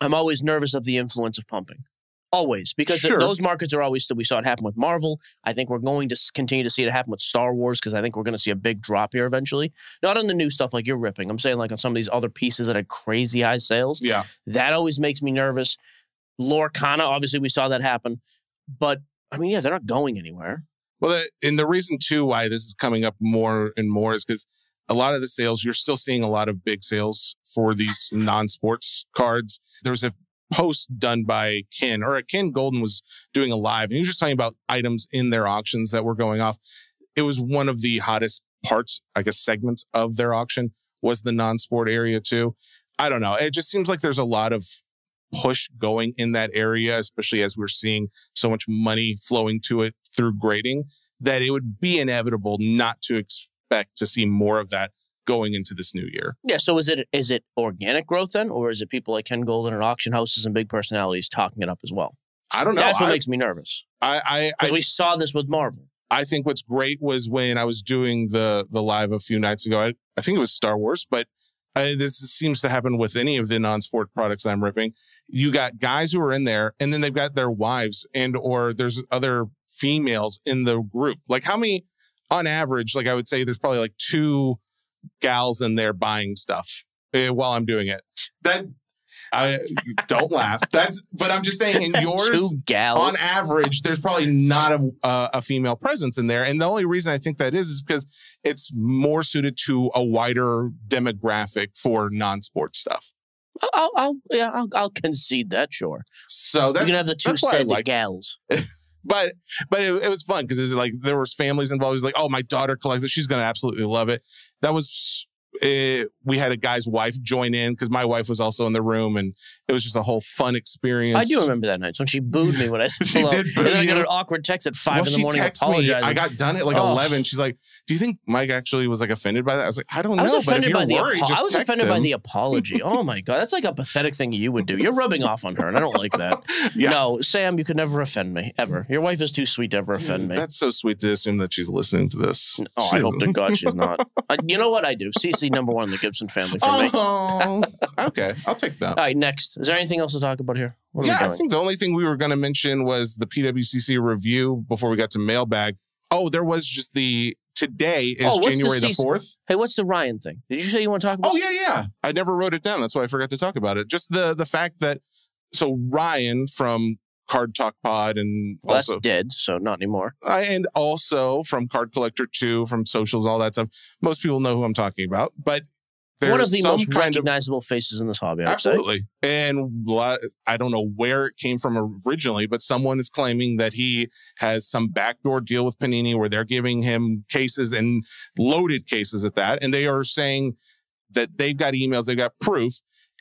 [SPEAKER 2] I'm always nervous of the influence of pumping. Always, because
[SPEAKER 3] Sure.
[SPEAKER 2] those markets are always still. We saw it happen with Marvel. I think we're going to continue to see it happen with Star Wars because I think we're going to see a big drop here eventually. Not on the new stuff like you're ripping. I'm saying like on some of these other pieces that had crazy high sales.
[SPEAKER 3] Yeah.
[SPEAKER 2] That always makes me nervous. Lorcana, obviously, we saw that happen. But I mean, yeah, they're not going anywhere.
[SPEAKER 3] Well, the- and the reason too why this is coming up more and more is because a lot of the sales, you're still seeing a lot of big sales for these non-sports cards. there's a post done by Ken, or uh, Ken Goldin was doing a live, and he was just talking about items in their auctions that were going off. It was one of the hottest parts, I guess, segments of their auction was the non-sport area too. I don't know. It just seems like there's a lot of push going in that area, especially as we're seeing so much money flowing to it through grading, that it would be inevitable not to expect to see more of that going into this new year.
[SPEAKER 2] Yeah. So is it is it organic growth then, or is it people like Ken Goldin and auction houses and big personalities talking it up as well?
[SPEAKER 3] I don't know.
[SPEAKER 2] That's what
[SPEAKER 3] I,
[SPEAKER 2] makes me nervous
[SPEAKER 3] I, I,
[SPEAKER 2] because we saw this with Marvel.
[SPEAKER 3] I think what's great was when I was doing the the live a few nights ago. I, I think it was Star Wars, but I, this seems to happen with any of the non-sport products I'm ripping. You got guys who are in there, and then they've got their wives, and or there's other females in the group. Like how many, on average, like I would say, there's probably like two gals in there buying stuff eh, while I'm doing it. That I don't laugh. That's but I'm just saying in yours
[SPEAKER 2] Two gals.
[SPEAKER 3] on average, there's probably not a, uh, a female presence in there. And the only reason I think that is is because it's more suited to a wider demographic for non-sports stuff.
[SPEAKER 2] I'll, I'll, yeah, I'll, I'll concede that. Sure,
[SPEAKER 3] So
[SPEAKER 2] you
[SPEAKER 3] that's
[SPEAKER 2] can have the two said
[SPEAKER 3] like.
[SPEAKER 2] gals.
[SPEAKER 3] But but it, it was fun because it's like there was families involved. It was like, oh, my daughter collects it. She's gonna absolutely love it. That was. eh, we had a guy's wife join in because my wife was also in the room, and it was just a whole fun experience.
[SPEAKER 2] I do remember that night when she booed me when I said
[SPEAKER 3] She
[SPEAKER 2] hello.
[SPEAKER 3] did boo
[SPEAKER 2] and then I
[SPEAKER 3] you.
[SPEAKER 2] got an awkward text at five
[SPEAKER 3] well,
[SPEAKER 2] in the
[SPEAKER 3] she
[SPEAKER 2] morning
[SPEAKER 3] texted me.
[SPEAKER 2] apologizing.
[SPEAKER 3] I got done at like
[SPEAKER 2] Oh.
[SPEAKER 3] eleven. She's like, "Do you think Mike actually was like offended by that?" I was like, "I don't know."
[SPEAKER 2] I was
[SPEAKER 3] but if
[SPEAKER 2] offended
[SPEAKER 3] you're
[SPEAKER 2] by the
[SPEAKER 3] worried,
[SPEAKER 2] apo-
[SPEAKER 3] just
[SPEAKER 2] I was
[SPEAKER 3] text
[SPEAKER 2] offended by
[SPEAKER 3] him.
[SPEAKER 2] the apology. Oh my god, that's like a pathetic thing you would do. You're rubbing off on her, and I don't like that.
[SPEAKER 3] Yeah.
[SPEAKER 2] No, Sam, you could never offend me ever. Your wife is too sweet to ever offend me.
[SPEAKER 3] That's so sweet to assume that she's listening to this.
[SPEAKER 2] Oh,
[SPEAKER 3] She
[SPEAKER 2] I hope to
[SPEAKER 3] isn't.
[SPEAKER 2] God she's not. Uh, you know what I do? CC number one in the Gibson family for me.
[SPEAKER 3] Oh, okay. I'll take that.
[SPEAKER 2] All right, next. Is there anything else to talk about here? What
[SPEAKER 3] yeah, I think the only thing we were going to mention was the PWCC review before we got to mailbag. Oh, there was just the today is
[SPEAKER 2] Oh,
[SPEAKER 3] January the fourth.
[SPEAKER 2] Hey, what's the Ryan thing? Did you say you want to talk about?
[SPEAKER 3] Oh yeah, yeah. I never wrote it down. That's why I forgot to talk about it. Just the the fact that so Ryan from Card Talk Pod and
[SPEAKER 2] Well, that's
[SPEAKER 3] also
[SPEAKER 2] dead, so not anymore.
[SPEAKER 3] uh, and also from Card Collector Two, from socials, all that stuff. Most people know who I'm talking about, but there's
[SPEAKER 2] One of the most
[SPEAKER 3] kind of
[SPEAKER 2] recognizable faces in this hobby. I.
[SPEAKER 3] Absolutely. And I don't know where it came from originally, but someone is claiming that he has some backdoor deal with Panini where they're giving him cases and loaded cases at that. And they are saying that they've got emails, they've got proof.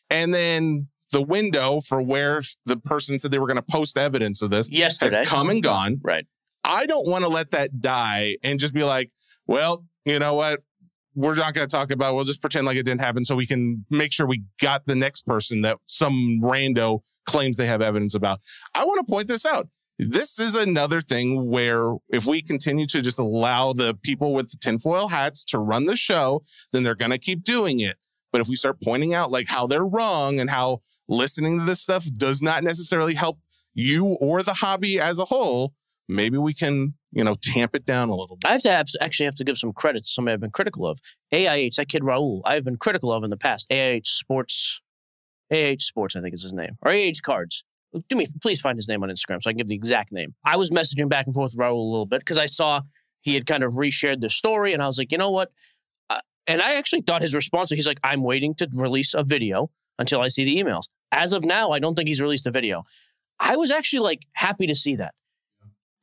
[SPEAKER 3] And then the window for where the person said they were going to post evidence of this
[SPEAKER 2] Yesterday,
[SPEAKER 3] has come and gone.
[SPEAKER 2] right?
[SPEAKER 3] I don't want to let that die and just be like, well, you know what? We're not going to talk about. We'll just pretend like it didn't happen, so we can make sure we got the next person that some rando claims they have evidence about. I want to point this out. This is another thing where if we continue to just allow the people with the tinfoil hats to run the show, then they're going to keep doing it. But if we start pointing out like how they're wrong and how listening to this stuff does not necessarily help you or the hobby as a whole, maybe we can, you know, tamp it down a little bit.
[SPEAKER 2] I have to have actually have to give some credit to somebody I've been critical of. AIH, that kid Raul, I've been critical of in the past. AIH Sports, AIH Sports, I think is his name, or AIH Cards. Do me, please find his name on Instagram so I can give the exact name. I was messaging back and forth with Raul a little bit because I saw he had kind of reshared the story, and I was like, you know what? Uh, and I actually thought his response. He's like, I'm waiting to release a video until I see the emails. As of now, I don't think he's released a video. I was actually like happy to see that.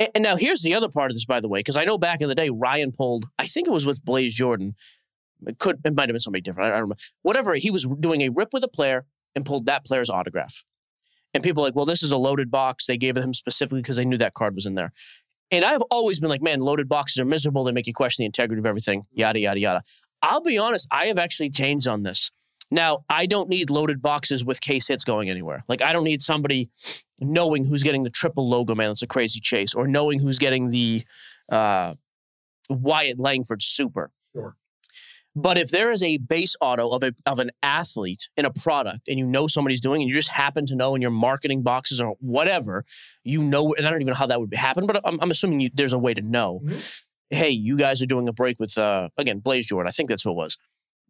[SPEAKER 2] And now here's the other part of this, by the way, because I know back in the day Ryan pulled. I think it was with Blaze Jordan. It could. It might have been somebody different. I, don't remember. Whatever. He was doing a rip with a player and pulled that player's autograph. And people like, well, this is a loaded box. They gave it him specifically because they knew that card was in there. And I've always been like, man, loaded boxes are miserable. They make you question the integrity of everything. Yada yada yada. I'll be honest. I have actually changed on this. Now, I don't need loaded boxes with case hits going anywhere. Like, I don't need somebody knowing who's getting the triple logo man that's a crazy chase or knowing who's getting the uh, Wyatt Langford super.
[SPEAKER 3] Sure.
[SPEAKER 2] But if there is a base auto of a of an athlete in a product and you know somebody's doing it, and you just happen to know in your marketing boxes or whatever, you know, and I don't even know how that would happen, but I'm, I'm assuming you, there's a way to know. Hey, you guys are doing a break with uh again Blaze Jordan. I think that's who it was.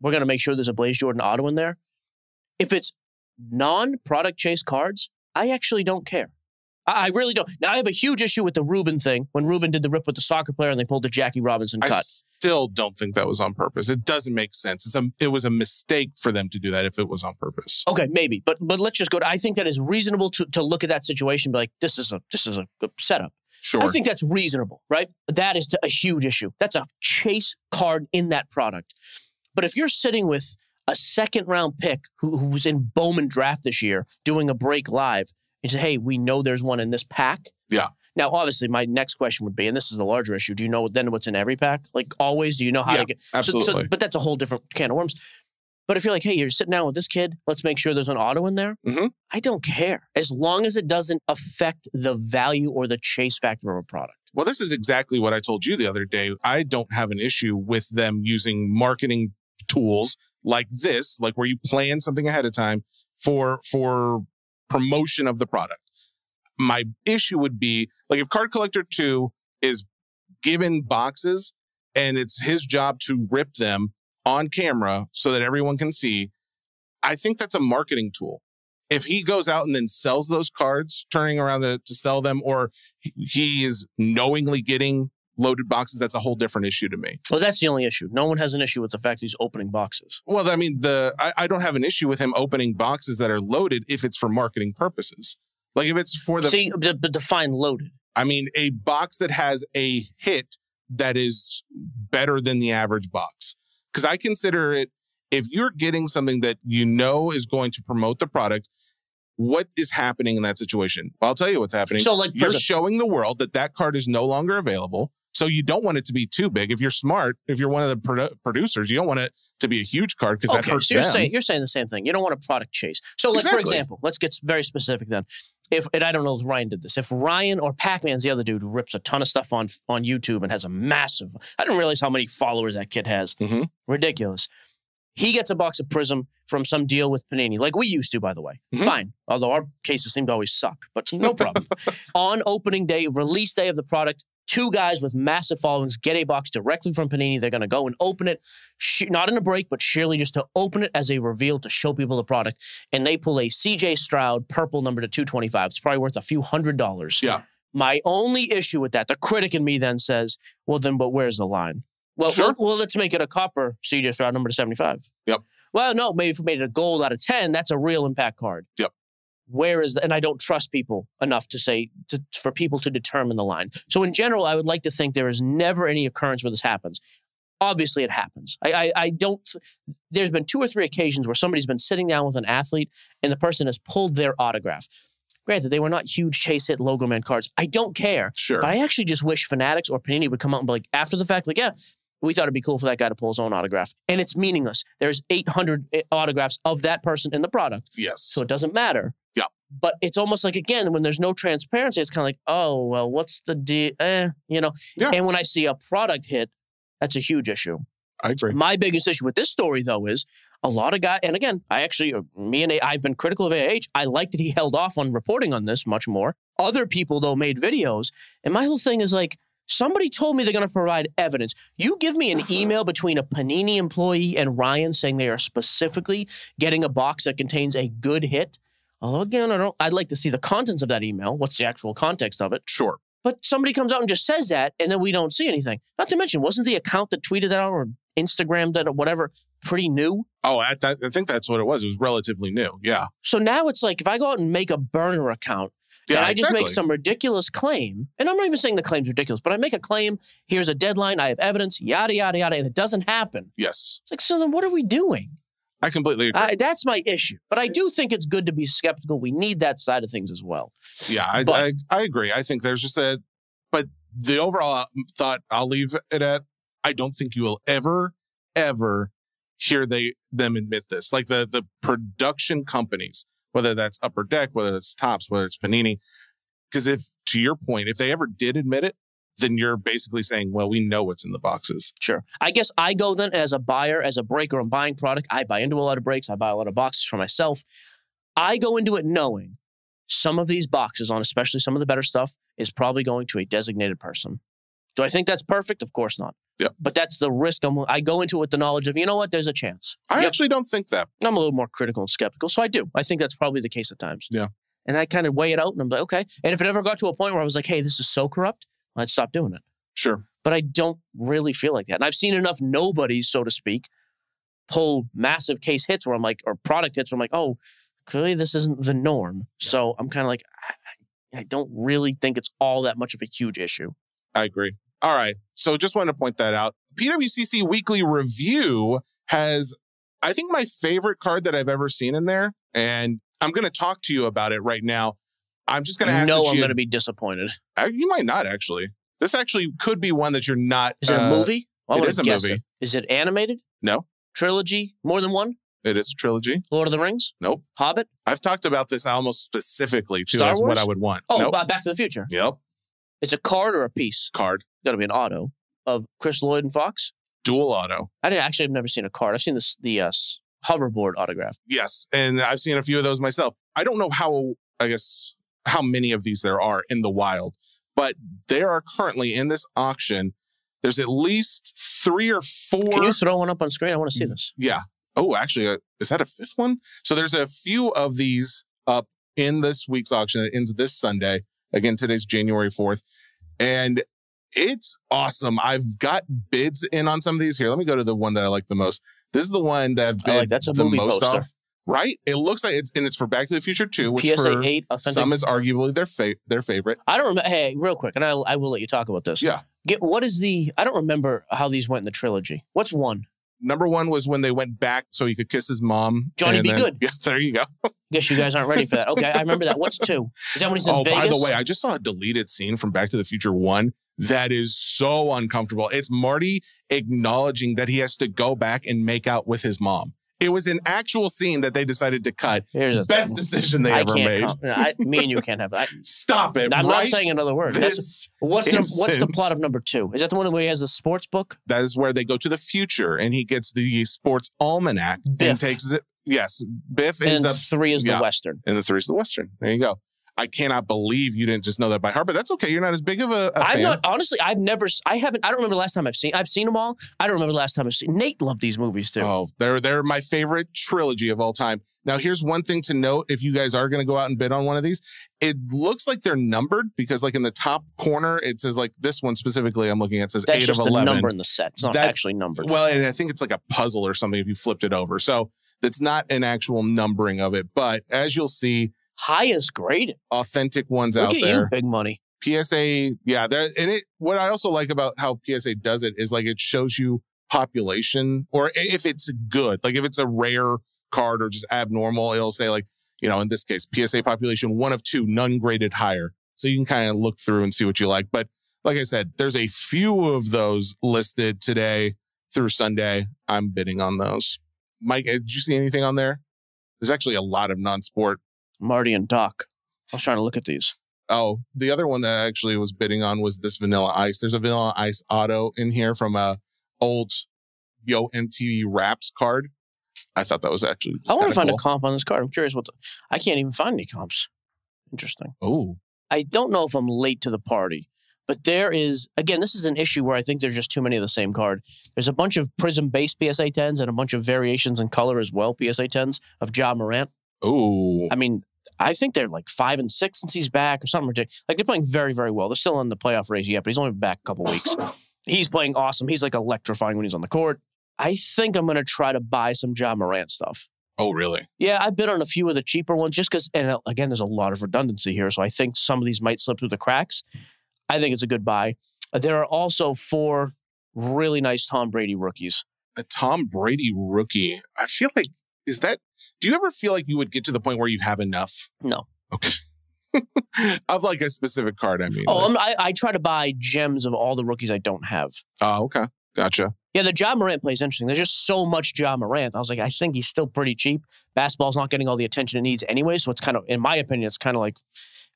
[SPEAKER 2] We're gonna make sure there's a Blaze Jordan auto in there. If it's non-product chase cards, I actually don't care. I, I really don't. Now I have a huge issue with the Ruben thing when Ruben did the rip with the soccer player and they pulled the Jackie Robinson
[SPEAKER 3] I
[SPEAKER 2] cut.
[SPEAKER 3] still don't think that was on purpose. It doesn't make sense. It's a it was a mistake for them to do that if it was on purpose.
[SPEAKER 2] Okay, maybe, but but let's just go. To, I think that is reasonable to to look at that situation. And be like, this is a this is a setup.
[SPEAKER 3] Sure.
[SPEAKER 2] I think that's reasonable, right? That is a huge issue. That's a chase card in that product. But if you're sitting with a second round pick who, who was in Bowman draft this year doing a break live, and say, hey, we know there's one in this pack.
[SPEAKER 3] Yeah.
[SPEAKER 2] Now, obviously, my next question would be, and this is a larger issue. Do you know then what's in every pack? Like always, do you know how
[SPEAKER 3] Yeah,
[SPEAKER 2] to get? so-
[SPEAKER 3] absolutely.
[SPEAKER 2] So, but that's a whole different can of worms. But if you're like, hey, you're sitting down with this kid, let's make sure there's an auto in there.
[SPEAKER 3] Mhm.
[SPEAKER 2] I don't care as long as it doesn't affect the value or the chase factor of a product.
[SPEAKER 3] Well, this is exactly what I told you the other day. I don't have an issue with them using marketing tools like this, like where you plan something ahead of time for for promotion of the product. My issue would be like if Card Collector 2 is given boxes and it's his job to rip them on camera so that everyone can see, I think that's a marketing tool. If he goes out and then sells those cards, turning around to, to sell them, or he- he is knowingly getting loaded boxes, that's a whole different issue to me.
[SPEAKER 2] Well, that's the only issue. No one has an issue with the fact he's opening boxes.
[SPEAKER 3] Well, I mean, the I, I don't have an issue with him opening boxes that are loaded if it's for marketing purposes. Like if it's for the,
[SPEAKER 2] See, but define loaded.
[SPEAKER 3] I mean, a box that has a hit that is better than the average box. Because I consider it, if you're getting something that you know is going to promote the product, what is happening in that situation? Well, I'll tell you what's happening.
[SPEAKER 2] So, like,
[SPEAKER 3] you're showing the world that that card is no longer available. So you don't want it to be too big. If you're smart, if you're one of the produ- producers, you don't want it to be a huge card because that
[SPEAKER 2] okay,
[SPEAKER 3] hurts
[SPEAKER 2] so you're
[SPEAKER 3] them.
[SPEAKER 2] saying you're saying the same thing. You don't want a product chase. So, like for example, let's get very specific then. If and I don't know if Ryan did this. If Ryan or Pac-Man's the other dude who rips a ton of stuff on on YouTube and has a massive, I didn't realize how many followers that kid has.
[SPEAKER 3] Mhm.
[SPEAKER 2] Ridiculous. He gets a box of Prizm from some deal with Panini, like we used to, by the way.
[SPEAKER 3] Mhm.
[SPEAKER 2] Fine. Although our cases seem to always suck, but no problem. on opening day, release day of the product, two guys with massive followings get a box directly from Panini. They're going to go and open it, sh- not in a break, but surely just to open it as a reveal to show people the product. And they pull a CJ Stroud purple number to 225. It's probably worth a few hundred dollars.
[SPEAKER 3] Yeah.
[SPEAKER 2] My only issue with that, the critic in me then says, well, then, but where's the line? Well,
[SPEAKER 3] Sure.
[SPEAKER 2] well, well, let's make it a copper CJ Stroud number to 75.
[SPEAKER 3] Yep.
[SPEAKER 2] Well, no, maybe if we made it a gold out of 10, that's a real impact card.
[SPEAKER 3] Yep.
[SPEAKER 2] Where is, and I don't trust people enough to say, to, for people to determine the line. So in general, I would like to think there is never any occurrence where this happens. Obviously, it happens. I, I, I don't, there's been two or three occasions where somebody's been sitting down with an athlete and the person has pulled their autograph. Granted, they were not huge chase hit logo man cards. I don't care.
[SPEAKER 3] Sure.
[SPEAKER 2] But I actually just wish Fanatics or Panini would come out and be like, after the fact, like, yeah, we thought it'd be cool for that guy to pull his own autograph. And it's meaningless. There's 800 autographs of that person in the product.
[SPEAKER 3] yes.
[SPEAKER 2] So it doesn't matter.
[SPEAKER 3] Yeah.
[SPEAKER 2] But it's almost like, again, when there's no transparency, it's kind of like, oh, well, what's the deal? Eh, you know?
[SPEAKER 3] Yeah.
[SPEAKER 2] And when I see a product hit, that's a huge issue.
[SPEAKER 3] I agree.
[SPEAKER 2] My biggest issue with this story, though, is a lot of guys, and again, I actually, uh, me and A, I've been critical of AH. I like that he held off on reporting on this much more. Other people, though, made videos. And my whole thing is like, somebody told me they're going to provide evidence. You give me an uh-huh. email between a Panini employee and Ryan saying they are specifically getting a box that contains a good hit. Although, again, I don't, I'd like to see the contents of that email. What's the actual context of it?
[SPEAKER 3] Sure.
[SPEAKER 2] But somebody comes out and just says that, and then we don't see anything. Not to mention, wasn't the account that tweeted that out or Instagram that or whatever pretty new?
[SPEAKER 3] Oh, I, that, I think that's what it was. It was relatively new. Yeah.
[SPEAKER 2] So now it's like if I go out and make a burner account
[SPEAKER 3] Yeah.
[SPEAKER 2] and I just make some ridiculous claim, and I'm not even saying the claim's ridiculous, but I make a claim, here's a deadline, I have evidence, yada, yada, yada, and it doesn't happen.
[SPEAKER 3] Yes.
[SPEAKER 2] It's like, so then what are we doing?
[SPEAKER 3] I completely agree.
[SPEAKER 2] I, that's my issue. But I do think it's good to be skeptical. We need that side of things as well.
[SPEAKER 3] yeah. I,
[SPEAKER 2] but-
[SPEAKER 3] I, I agree. I think there's just a, but the overall um, thought I'll leave it at, I don't think you will ever, ever hear they them admit this. Like the the production companies, whether that's Upper Deck, whether it's Topps, whether it's Panini, because if to your point, if they ever did admit it, then you're basically saying, well, we know what's in the boxes.
[SPEAKER 2] Sure. I guess I go then as a buyer, as a breaker. I'm buying product. I buy into a lot of breaks. I buy a lot of boxes for myself. I go into it knowing some of these boxes, on especially some of the better stuff, is probably going to a designated person. Do I think that's perfect? Of course not.
[SPEAKER 3] Yep.
[SPEAKER 2] But that's the risk. I'm, I go into it with the knowledge of, you know what, there's a chance.
[SPEAKER 3] I
[SPEAKER 2] Yep.
[SPEAKER 3] actually don't think that.
[SPEAKER 2] I'm a little more critical and skeptical. So I do. I think that's probably the case at times.
[SPEAKER 3] Yeah.
[SPEAKER 2] And I kind of weigh it out and I'm like, okay. And if it ever got to a point where I was like, hey, this is so corrupt, I'd stop doing it
[SPEAKER 3] Sure.
[SPEAKER 2] but I don't really feel like that. And I've seen enough nobodies, so to speak, pull massive case hits where I'm like, or product hits where I'm like, oh, clearly this isn't the norm. So I'm kind of like, I, I don't really think it's all that much of a huge issue.
[SPEAKER 3] I agree. All right. So just wanted to point that out. PWCC Weekly Review has, I think, my favorite card that I've ever seen in there. And I'm going to talk to you about it right now. I'm just going to ask
[SPEAKER 2] know
[SPEAKER 3] that
[SPEAKER 2] I'm
[SPEAKER 3] you,
[SPEAKER 2] going to be disappointed.
[SPEAKER 3] Uh, you might not actually. This actually could be one that you're not.
[SPEAKER 2] Is it a
[SPEAKER 3] uh,
[SPEAKER 2] movie? I
[SPEAKER 3] it is a movie.
[SPEAKER 2] It. Is it animated?
[SPEAKER 3] No.
[SPEAKER 2] Trilogy? More than one?
[SPEAKER 3] It is a trilogy.
[SPEAKER 2] Lord of the Rings?
[SPEAKER 3] Nope.
[SPEAKER 2] Hobbit?
[SPEAKER 3] I've talked about this almost specifically too
[SPEAKER 2] Star
[SPEAKER 3] as what I would want.
[SPEAKER 2] Oh,
[SPEAKER 3] nope.
[SPEAKER 2] Back to the Future.
[SPEAKER 3] Yep.
[SPEAKER 2] It's a card or a piece?
[SPEAKER 3] Card.
[SPEAKER 2] Got to be an auto of Chris Lloyd and Fox.
[SPEAKER 3] Dual auto.
[SPEAKER 2] I didn't actually. I've never seen a card. I've seen this the uh, hoverboard autograph.
[SPEAKER 3] Yes, and I've seen a few of those myself. I don't know how, I guess, how many of these there are in the wild, but there are currently in this auction. There's at least three or four.
[SPEAKER 2] Can you throw one up on screen? I want to see this.
[SPEAKER 3] yeah. Oh, actually, uh, is that a fifth one? So there's a few of these up in this week's auction. It ends this Sunday. Again, today's January 4th. And it's awesome. I've got bids in on some of these here. Let me go to the one that I like the most. This is the one that I've
[SPEAKER 2] I like that's a
[SPEAKER 3] the
[SPEAKER 2] movie
[SPEAKER 3] most
[SPEAKER 2] poster.
[SPEAKER 3] off. Right? It looks like it's and it's for Back to the Future 2, which
[SPEAKER 2] PSA
[SPEAKER 3] for
[SPEAKER 2] eight authentic.
[SPEAKER 3] some is arguably their fa- their favorite.
[SPEAKER 2] I don't remember. Hey, real quick, and I I will let you talk about this.
[SPEAKER 3] Yeah.
[SPEAKER 2] Get what is the? I don't remember how these went in the trilogy. What's one?
[SPEAKER 3] Number one was when they went back so he could kiss his mom.
[SPEAKER 2] Johnny
[SPEAKER 3] and
[SPEAKER 2] Be
[SPEAKER 3] then-
[SPEAKER 2] Good.
[SPEAKER 3] Yeah, there you go.
[SPEAKER 2] Guess you guys aren't ready for that. Okay, I remember that. What's two? Is that when he's in
[SPEAKER 3] oh,
[SPEAKER 2] Vegas?
[SPEAKER 3] by the way, I just saw a deleted scene from Back to the Future 1 that is so uncomfortable. It's Marty acknowledging that he has to go back and make out with his mom. It was an actual scene that they decided to cut.
[SPEAKER 2] Here's a
[SPEAKER 3] Best decision they
[SPEAKER 2] I
[SPEAKER 3] ever
[SPEAKER 2] can't.
[SPEAKER 3] made.
[SPEAKER 2] Com- I, me and you can't have that.
[SPEAKER 3] Stop it.
[SPEAKER 2] I'm not saying another word. That's,
[SPEAKER 3] This,
[SPEAKER 2] what's the, what's the plot of number two? Is that the one where he has a sports book?
[SPEAKER 3] that is where they go to the future and he gets the sports almanac
[SPEAKER 2] Biff.
[SPEAKER 3] and takes it. Yes, Biff
[SPEAKER 2] And
[SPEAKER 3] ends up
[SPEAKER 2] three is
[SPEAKER 3] yeah.
[SPEAKER 2] the western.
[SPEAKER 3] and the three is the Western. There you go. I cannot believe you didn't just know that by heart, but that's okay. You're not as big of a, a
[SPEAKER 2] I've
[SPEAKER 3] fan.
[SPEAKER 2] not honestly. I've never. I haven't. I don't remember the last time I've seen. I've seen them all. I don't remember the last time I've seen. Nate loved these movies too.
[SPEAKER 3] Oh, they're they're my favorite trilogy of all time. Now, here's one thing to note: if you guys are going to go out and bid on one of these, it looks like they're numbered because, like in the top corner, it says like this one specifically. I'm looking at says
[SPEAKER 2] That's
[SPEAKER 3] eight of eleven.
[SPEAKER 2] number in the set. It's not
[SPEAKER 3] That's-
[SPEAKER 2] actually numbered.
[SPEAKER 3] Well, and I think it's like a puzzle or something if you flipped it over. So that's not an actual numbering of it. But as you'll see,
[SPEAKER 2] Highest graded.
[SPEAKER 3] authentic ones
[SPEAKER 2] Look
[SPEAKER 3] out
[SPEAKER 2] at
[SPEAKER 3] there.
[SPEAKER 2] you, big money.
[SPEAKER 3] PSA, yeah, there and it what I also like about how PSA does it is like it shows you population or if it's good, like if it's a rare card or just abnormal, it'll say like, you know, in this case, PSA population one of two, none graded higher. So you can kind of look through and see what you like. But like I said, there's a few of those listed today through Sunday. I'm bidding on those. Mike, uh, did you see anything on there? There's actually a lot of non-sport
[SPEAKER 2] Marty and Doc. I was trying to look at these.
[SPEAKER 3] Oh, the other one that I actually was bidding on was this Vanilla Ice. There's a Vanilla Ice auto in here from a old Yo MTV Raps card. I thought that was actually.
[SPEAKER 2] I want to find a comp on this card. I'm curious what the, I can't even find any comps. Interesting.
[SPEAKER 3] Oh,
[SPEAKER 2] I don't know if I'm late to the party, but there is again, this is an issue where I think there's just too many of the same card. There's a bunch of prizm based PSA 10s and a bunch of variations in color as well, PSA 10s of Ja Morant.
[SPEAKER 3] oh,
[SPEAKER 2] I mean, I think they're like five and six since he's back or something ridiculous. Like they're playing very, very well. They're still in the playoff race yet, but he's only been back a couple weeks. He's playing awesome. He's like electrifying when he's on the court. I think I'm going to try to buy some Ja Morant stuff.
[SPEAKER 3] oh, really?
[SPEAKER 2] Yeah, I've been on a few of the cheaper ones just because, and uh, again, there's a lot of redundancy here. So I think some of these might slip through the cracks. I think it's a good buy. Uh, There are also four really nice Tom Brady rookies.
[SPEAKER 3] A Tom Brady rookie. I feel like is that. Do you ever feel like you would get to the point where you have enough?
[SPEAKER 2] No.
[SPEAKER 3] Okay. of like a specific card. I mean.
[SPEAKER 2] Oh,
[SPEAKER 3] like-
[SPEAKER 2] I'm, I, I try to buy gems of all the rookies I don't have.
[SPEAKER 3] oh, okay, gotcha.
[SPEAKER 2] Yeah, the Ja Morant play is interesting. There's just so much Ja Morant. I was like, I think he's still pretty cheap. Basketball's not getting all the attention it needs anyway. So it's kind of, in my opinion, it's kind of like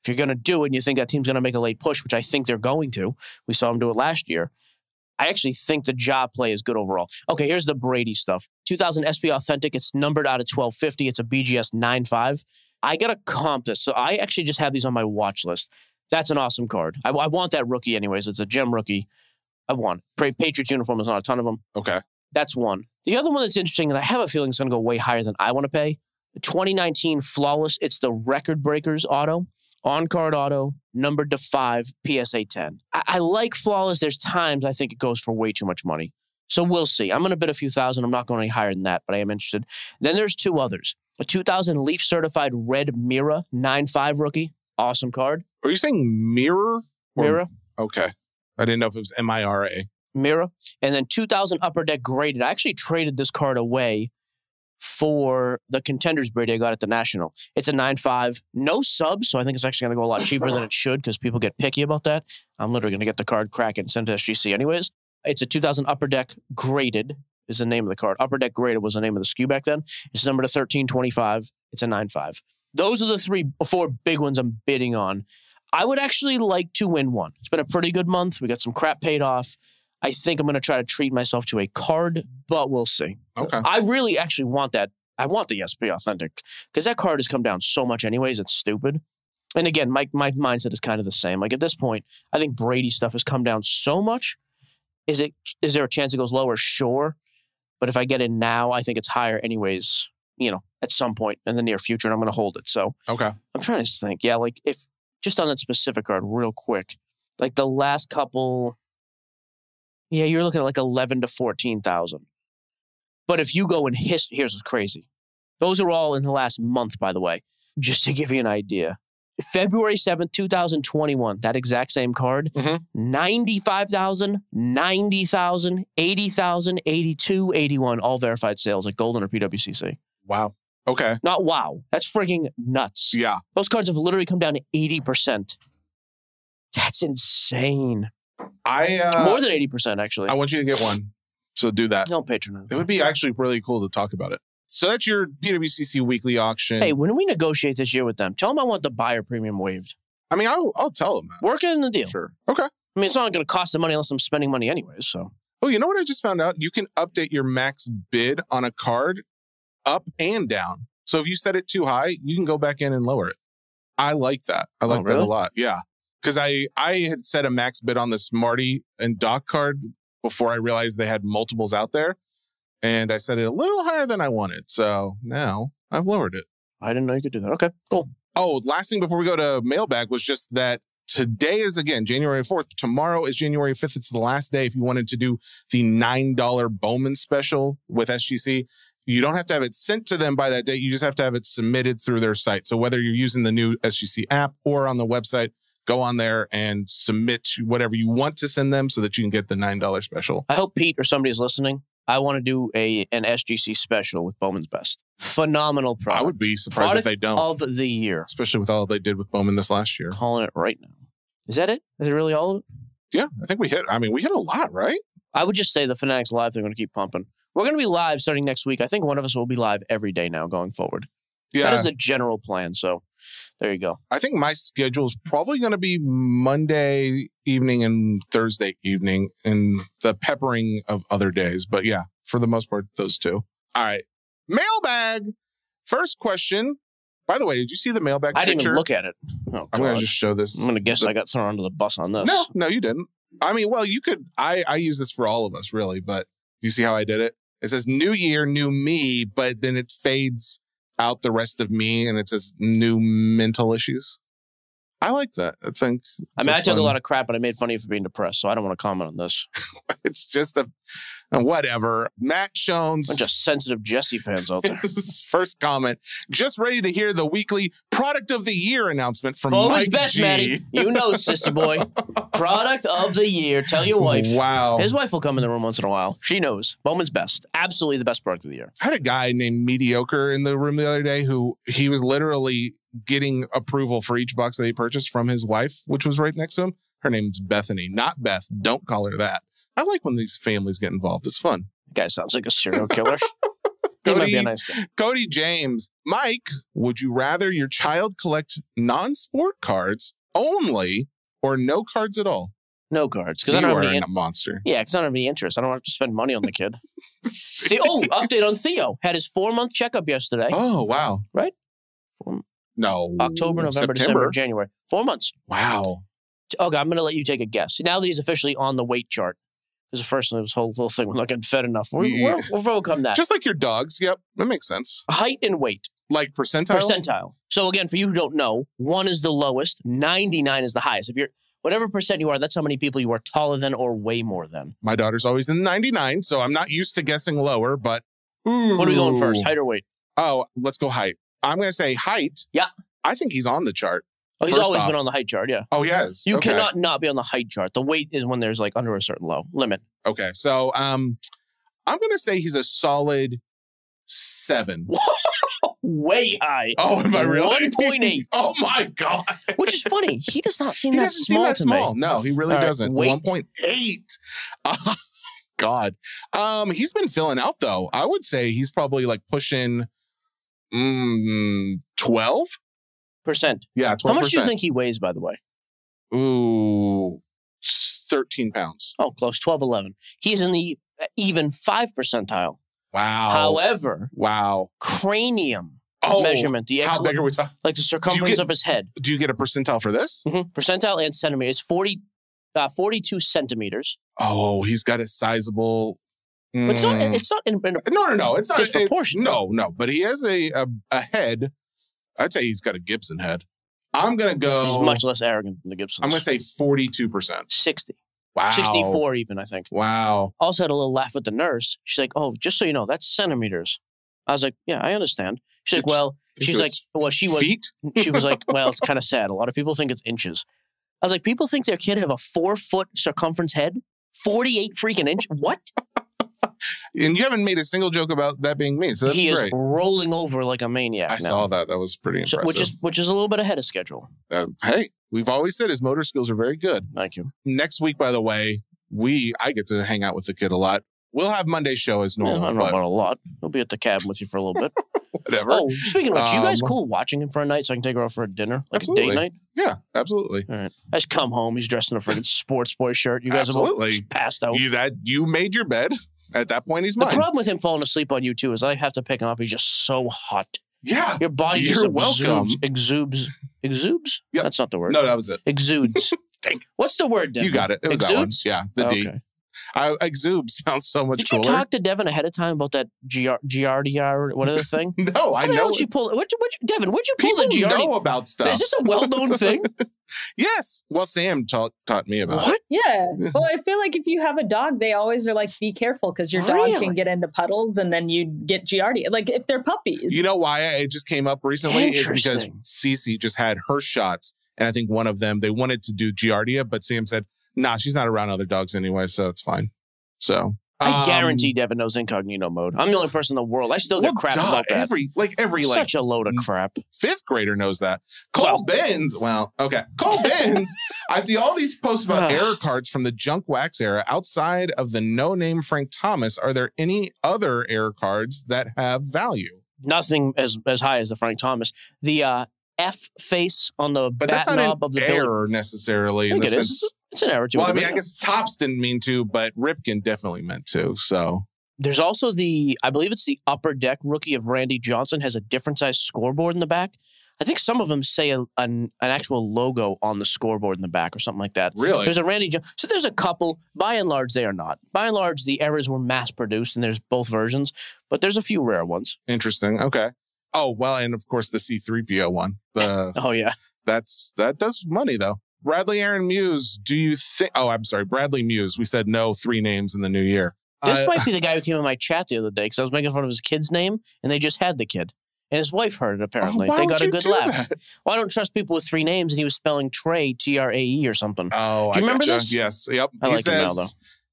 [SPEAKER 2] if you're going to do it and you think that team's going to make a late push, which I think they're going to. We saw them do it last year. I actually think the job play is good overall. Okay, here's the Brady stuff. 2000 SP Authentic. It's numbered out of 1250. It's a BGS 9.5. I got to comp this. So I actually just have these on my watch list. That's an awesome card. I, I want that rookie anyways. It's a gem rookie. I want. Pa- Patriots uniform. is not a ton of them.
[SPEAKER 3] Okay.
[SPEAKER 2] That's one. The other one that's interesting, and I have a feeling it's going to go way higher than I want to pay. The 2019 Flawless. It's the Record Breakers auto, on card auto, numbered to five, PSA 10. I, I like Flawless. There's times I think it goes for way too much money. So we'll see. I'm going to bid a few thousand. I'm not going any higher than that, but I am interested. Then there's two others. A 2000 Leaf certified Red Mira 9.5 rookie. Awesome card.
[SPEAKER 3] Are you saying mirror? Or-
[SPEAKER 2] Mira.
[SPEAKER 3] Okay. I didn't know if it was M I R A.
[SPEAKER 2] Mira, and then 2000 Upper Deck graded. I actually traded this card away for the contenders breed I got at the National. It's a 9.5, no subs, so I think it's actually going to go a lot cheaper than it should because people get picky about that. I'm literally going to get the card crack and send it to SGC anyways. It's a 2000 Upper Deck graded is the name of the card. Upper Deck graded was the name of the SKU back then. It's number to 1325. It's a 9.5. Those are the three, four big ones I'm bidding on. I would actually like to win one. It's been a pretty good month. We got some crap paid off. I think I'm going to try to treat myself to a card, but we'll see.
[SPEAKER 3] Okay.
[SPEAKER 2] I really actually want that. I want the SP Authentic because that card has come down so much, anyways. It's stupid. And again, my my mindset is kind of the same. Like at this point, I think Brady stuff has come down so much. Is it? Is there a chance it goes lower? Sure, but if I get in now, I think it's higher, anyways. You know, at some point in the near future, and I'm going to hold it. So
[SPEAKER 3] Okay.
[SPEAKER 2] I'm trying to think. Yeah, like if just on that specific card, real quick, like the last couple, yeah, you're looking at like eleven to fourteen thousand. But if you go in history, here's what's crazy. Those are all in the last month, by the way, just to give you an idea. February 7th, 2021, that exact same card,
[SPEAKER 3] Mhm.
[SPEAKER 2] 95,000, 90,000, 80,000, 82, 81, all verified sales at Goldin or PWCC.
[SPEAKER 3] Wow. Okay.
[SPEAKER 2] Not wow. That's freaking nuts.
[SPEAKER 3] Yeah.
[SPEAKER 2] Those cards have literally come down to 80%. That's insane.
[SPEAKER 3] I uh,
[SPEAKER 2] More than 80%, actually.
[SPEAKER 3] I want you to get one. So do that.
[SPEAKER 2] Don't patronize.
[SPEAKER 3] It would be actually really cool to talk about it. So that's your PWCC weekly auction.
[SPEAKER 2] Hey, when we negotiate this year with them, tell them I want the buyer premium waived.
[SPEAKER 3] I mean, I'll I'll tell them that.
[SPEAKER 2] Work in the deal.
[SPEAKER 3] Sure. Okay.
[SPEAKER 2] I mean, it's not going to cost them money unless I'm spending money anyways. So
[SPEAKER 3] Oh, you know what I just found out? You can update your max bid on a card up and down. So if you set it too high, you can go back in and lower it. I like that. I
[SPEAKER 2] Oh,
[SPEAKER 3] like that a lot. Yeah. Cause I I had set a max bid on this Marty and Doc card before I realized they had multiples out there. And I set it a little higher than I wanted. So now I've lowered it.
[SPEAKER 2] I didn't know you could do that. Okay, cool.
[SPEAKER 3] Oh, last thing before we go to mailbag was just that today is again January 4th. Tomorrow is January 5th. It's the last day if you wanted to do the $9 Bowman special with SGC. You don't have to have it sent to them by that date. You just have to have it submitted through their site. So whether you're using the new SGC app or on the website, go on there and submit whatever you want to send them so that you can get the $9 special.
[SPEAKER 2] I hope Pete or somebody's listening. I want to do a an SGC special with Bowman's Best. Phenomenal product.
[SPEAKER 3] I would be surprised
[SPEAKER 2] Product
[SPEAKER 3] if they don't,
[SPEAKER 2] of the year.
[SPEAKER 3] especially with all they did with Bowman this last year.
[SPEAKER 2] Calling it right now. Is that it? Is it really all of it?
[SPEAKER 3] Yeah, I think we hit, I mean, we hit a lot, right?
[SPEAKER 2] I would just say the Fanatics Live they're going to keep pumping. We're going to be live starting next week. I think one of us will be live every day now going forward.
[SPEAKER 3] Yeah.
[SPEAKER 2] That is a general plan. So there you go.
[SPEAKER 3] I think my schedule is probably going to be Monday evening and Thursday evening and the peppering of other days. But yeah, for the most part, those two. All right. Mailbag. First question. By the way, did you see the mailbag
[SPEAKER 2] I didn't
[SPEAKER 3] picture?
[SPEAKER 2] even look at it. Oh,
[SPEAKER 3] I'm going to just show this.
[SPEAKER 2] I'm going to guess
[SPEAKER 3] the-
[SPEAKER 2] I got thrown under the bus on this.
[SPEAKER 3] No, no, you didn't. I mean, well, you could. I, I use this for all of us, really. But you see how I did it? It says new year, new me, but then it fades out the rest of me and it says new mental issues. I like that. I think.
[SPEAKER 2] I mean, I took a lot of crap, but I made fun of you for being depressed, so I don't want to comment on this.
[SPEAKER 3] It's just a whatever. Matt Jones.
[SPEAKER 2] Bunch of sensitive Jesse fans out there.
[SPEAKER 3] First comment. Just ready to hear the weekly product of the year announcement from
[SPEAKER 2] Always
[SPEAKER 3] Mike
[SPEAKER 2] best,
[SPEAKER 3] G.
[SPEAKER 2] Maddie. You know, sissy boy. Product of the year. Tell your wife.
[SPEAKER 3] Wow.
[SPEAKER 2] His wife will come in the room once in a while. She knows. Bowman's best. Absolutely the best product of the year.
[SPEAKER 3] I had a guy named Mediocre in the room the other day who he was literally getting approval for each box that he purchased from his wife, which was right next to him. Her name's Bethany, not Beth. Don't call her that. I like when these families get involved. It's fun.
[SPEAKER 2] Guy sounds like a serial killer. he might be a
[SPEAKER 3] Cody-
[SPEAKER 2] nice guy.
[SPEAKER 3] Cody James, Mike, would you rather your child collect non sport cards only or no cards at all?
[SPEAKER 2] No cards because I
[SPEAKER 3] you
[SPEAKER 2] don't
[SPEAKER 3] are
[SPEAKER 2] have any.
[SPEAKER 3] a monster.
[SPEAKER 2] yeah, because I don't have any interest. I don't have to spend money on the kid. See, oh, update on Theo. Had his four month checkup yesterday.
[SPEAKER 3] Oh, wow.
[SPEAKER 2] Right? Four-
[SPEAKER 3] No.
[SPEAKER 2] October, November, December, January. Four months.
[SPEAKER 3] Wow.
[SPEAKER 2] Okay, I'm going to let you take a guess. Now that he's officially on the weight chart, because the first this whole little thing, we're not getting fed enough. We're,
[SPEAKER 3] Yeah.
[SPEAKER 2] we're, we'll overcome that.
[SPEAKER 3] Just like your dogs. Yep. That makes sense.
[SPEAKER 2] Height and weight,
[SPEAKER 3] Like percentile.
[SPEAKER 2] percentile. So again, for you who don't know, one is the lowest, 99 is the highest. If you're whatever percent you are, that's how many people you are taller than or way more than.
[SPEAKER 3] My daughter's always in 99, so I'm not used to guessing lower, but.
[SPEAKER 2] What are we going first, height or weight?
[SPEAKER 3] Oh, let's go height. I'm going to say height.
[SPEAKER 2] Yeah.
[SPEAKER 3] I think he's on the chart.
[SPEAKER 2] Oh, he's
[SPEAKER 3] First
[SPEAKER 2] always
[SPEAKER 3] off-
[SPEAKER 2] been on the height chart. Yeah,
[SPEAKER 3] Oh, he has.
[SPEAKER 2] you
[SPEAKER 3] Okay.
[SPEAKER 2] cannot not be on the height chart. The weight is when there's like under a certain low limit.
[SPEAKER 3] Okay. So um, I'm going to say he's a solid seven.
[SPEAKER 2] Way high,
[SPEAKER 3] Oh, am I really?
[SPEAKER 2] 1.8.
[SPEAKER 3] oh, my God.
[SPEAKER 2] which is funny. He does not seem
[SPEAKER 3] He
[SPEAKER 2] that
[SPEAKER 3] doesn't
[SPEAKER 2] small
[SPEAKER 3] seem that
[SPEAKER 2] to
[SPEAKER 3] small.
[SPEAKER 2] me.
[SPEAKER 3] No, he really
[SPEAKER 2] All right,
[SPEAKER 3] doesn't.
[SPEAKER 2] weight.
[SPEAKER 3] 1.8. Oh, God. Um, he's been filling out though. I would say he's probably like pushing mm, 12.
[SPEAKER 2] Percent.
[SPEAKER 3] Yeah, 12%.
[SPEAKER 2] How much do you think he weighs, by the way?
[SPEAKER 3] Ooh, 13 pounds.
[SPEAKER 2] Oh, close, 12, 11. He's in the uh, even 5 percentile.
[SPEAKER 3] Wow.
[SPEAKER 2] However,
[SPEAKER 3] wow.
[SPEAKER 2] cranium
[SPEAKER 3] Oh,
[SPEAKER 2] measurement, the
[SPEAKER 3] how big are we talking?
[SPEAKER 2] like the circumference
[SPEAKER 3] get-
[SPEAKER 2] of his head,
[SPEAKER 3] Do you get a percentile for this?
[SPEAKER 2] Mhm. percentile and centimeter, is 40, uh, 42 centimeters.
[SPEAKER 3] Oh, he's got a sizable.
[SPEAKER 2] But it's not,
[SPEAKER 3] Mm.
[SPEAKER 2] it's not in, in
[SPEAKER 3] no, no, no. It's not
[SPEAKER 2] disproportionate.
[SPEAKER 3] no, no. But he has a, a a head. I'd say he's got a Gibson head. I'm gonna go.
[SPEAKER 2] He's much less arrogant than the Gibson.
[SPEAKER 3] I'm gonna say 42 percent.
[SPEAKER 2] 60,
[SPEAKER 3] Wow.
[SPEAKER 2] 64 even, I think.
[SPEAKER 3] Wow.
[SPEAKER 2] Also had a little laugh with the nurse. She's like, oh, just so you know, that's centimeters. I was like, yeah, I understand. She's like, well, she's like, well, she was,
[SPEAKER 3] Feet.
[SPEAKER 2] she was like, well, it's kind of sad. A lot of people think it's inches. I was like, people think their kid have a four foot circumference head, 48 freaking inch. What?
[SPEAKER 3] And you haven't made a single joke about that being me, so that's
[SPEAKER 2] he
[SPEAKER 3] great.
[SPEAKER 2] is rolling over like a maniac.
[SPEAKER 3] I
[SPEAKER 2] now.
[SPEAKER 3] saw that. That was pretty
[SPEAKER 2] So-
[SPEAKER 3] impressive.
[SPEAKER 2] which is which is a little bit ahead of schedule.
[SPEAKER 3] Uh, hey, we've always said his motor skills are very good.
[SPEAKER 2] Thank you.
[SPEAKER 3] Next week, by the way, we I get to hang out with the kid a lot. We'll have Monday show as
[SPEAKER 2] Yeah, I
[SPEAKER 3] normal,
[SPEAKER 2] don't know about a lot. He'll be at the cabin with you for a little bit.
[SPEAKER 3] whatever.
[SPEAKER 2] oh, speaking of which, you guys
[SPEAKER 3] Um,
[SPEAKER 2] cool watching him for a night so I can take her out for a dinner, like a date night?
[SPEAKER 3] Yeah, absolutely.
[SPEAKER 2] All right. I just come home. He's dressed in a freaking sports boy shirt. You guys are
[SPEAKER 3] Absolutely.
[SPEAKER 2] both passed out.
[SPEAKER 3] You that you made your bed. At that point, he's mine.
[SPEAKER 2] The problem with him falling asleep on you too is I have to pick him up. He's just so hot.
[SPEAKER 3] Yeah.
[SPEAKER 2] Your body
[SPEAKER 3] You're
[SPEAKER 2] just
[SPEAKER 3] welcome.
[SPEAKER 2] exudes, exudes, exudes.
[SPEAKER 3] Yep.
[SPEAKER 2] That's not the word.
[SPEAKER 3] No, that was it.
[SPEAKER 2] Exudes.
[SPEAKER 3] Dang.
[SPEAKER 2] What's the word? Devon?
[SPEAKER 3] You got it. It was that one.
[SPEAKER 2] Exudes?
[SPEAKER 3] Yeah, the D.
[SPEAKER 2] Okay.
[SPEAKER 3] I, exude sounds so much
[SPEAKER 2] Did you talk to Devon ahead of time about that GR, Giardia or whatever thing?
[SPEAKER 3] no, I
[SPEAKER 2] How the hell
[SPEAKER 3] know.
[SPEAKER 2] you pull? What? What? Devon? What'd you pull
[SPEAKER 3] People
[SPEAKER 2] the Giardia?
[SPEAKER 3] know about stuff.
[SPEAKER 2] Is this a well-known thing?
[SPEAKER 3] yes. Well, Sam taught taught me about it.
[SPEAKER 2] what?
[SPEAKER 4] Yeah. Well, I feel like if you have a dog, they always are like, be careful because your dog
[SPEAKER 2] Really?
[SPEAKER 4] can get into puddles and then you get Giardia. Like if they're puppies.
[SPEAKER 3] You know why it just came up recently is because
[SPEAKER 2] Interesting.
[SPEAKER 3] Cece just had her shots, and I think one of them they wanted to do Giardia, but Sam said, "Nah, she's not around other dogs anyway, so it's fine." So
[SPEAKER 2] I
[SPEAKER 3] um,
[SPEAKER 2] guarantee Devon knows incognito mode. I'm the only person in the world. I still
[SPEAKER 3] well,
[SPEAKER 2] get crap
[SPEAKER 3] duh,
[SPEAKER 2] about that.
[SPEAKER 3] every like every like
[SPEAKER 2] Such a load of crap.
[SPEAKER 3] fifth grader knows that. Cole
[SPEAKER 2] Well-
[SPEAKER 3] Benz, well, okay, Cole Benz. I see all these posts about error cards from the junk wax era. Outside of the no name Frank Thomas, are there any other error cards that have value?
[SPEAKER 2] Nothing as as high as the Frank Thomas. The uh, F face on the
[SPEAKER 3] But
[SPEAKER 2] bat
[SPEAKER 3] that's not
[SPEAKER 2] knob
[SPEAKER 3] an
[SPEAKER 2] of the Billy-
[SPEAKER 3] error necessarily
[SPEAKER 2] I
[SPEAKER 3] in the
[SPEAKER 2] it is. It's an error too.
[SPEAKER 3] Well, I mean, I guess Topps didn't mean to, but Ripken definitely meant to. So
[SPEAKER 2] There's also the, I believe it's the upper deck rookie of Randy Johnson has a different size scoreboard in the back. I think some of them say a, an, an actual logo on the scoreboard in the back or something like that.
[SPEAKER 3] really,
[SPEAKER 2] There's a Randy Johnson. So there's a couple. By and large, they are not. By and large, the errors were mass produced and there's both versions, but there's a few rare ones.
[SPEAKER 3] interesting. Okay. Oh well, and of course the C3PO one. The
[SPEAKER 2] Oh, yeah.
[SPEAKER 3] that's that does money though. Bradley Aaron Muse, do you think? Oh, I'm sorry, Bradley Muse. We said no three names in the new year.
[SPEAKER 2] This
[SPEAKER 3] Uh,
[SPEAKER 2] might be the guy who came in my chat the other day because I was making fun of his kid's name and they just had the kid. And his wife heard it apparently.
[SPEAKER 3] oh,
[SPEAKER 2] they got a good laugh.
[SPEAKER 3] that?
[SPEAKER 2] Well, I don't trust people with three names and he was spelling Trey, T R A E or something.
[SPEAKER 3] Oh,
[SPEAKER 2] Do you
[SPEAKER 3] I
[SPEAKER 2] remember
[SPEAKER 3] gotcha.
[SPEAKER 2] this?
[SPEAKER 3] Yes. Yep.
[SPEAKER 2] I
[SPEAKER 3] he
[SPEAKER 2] like him now, though.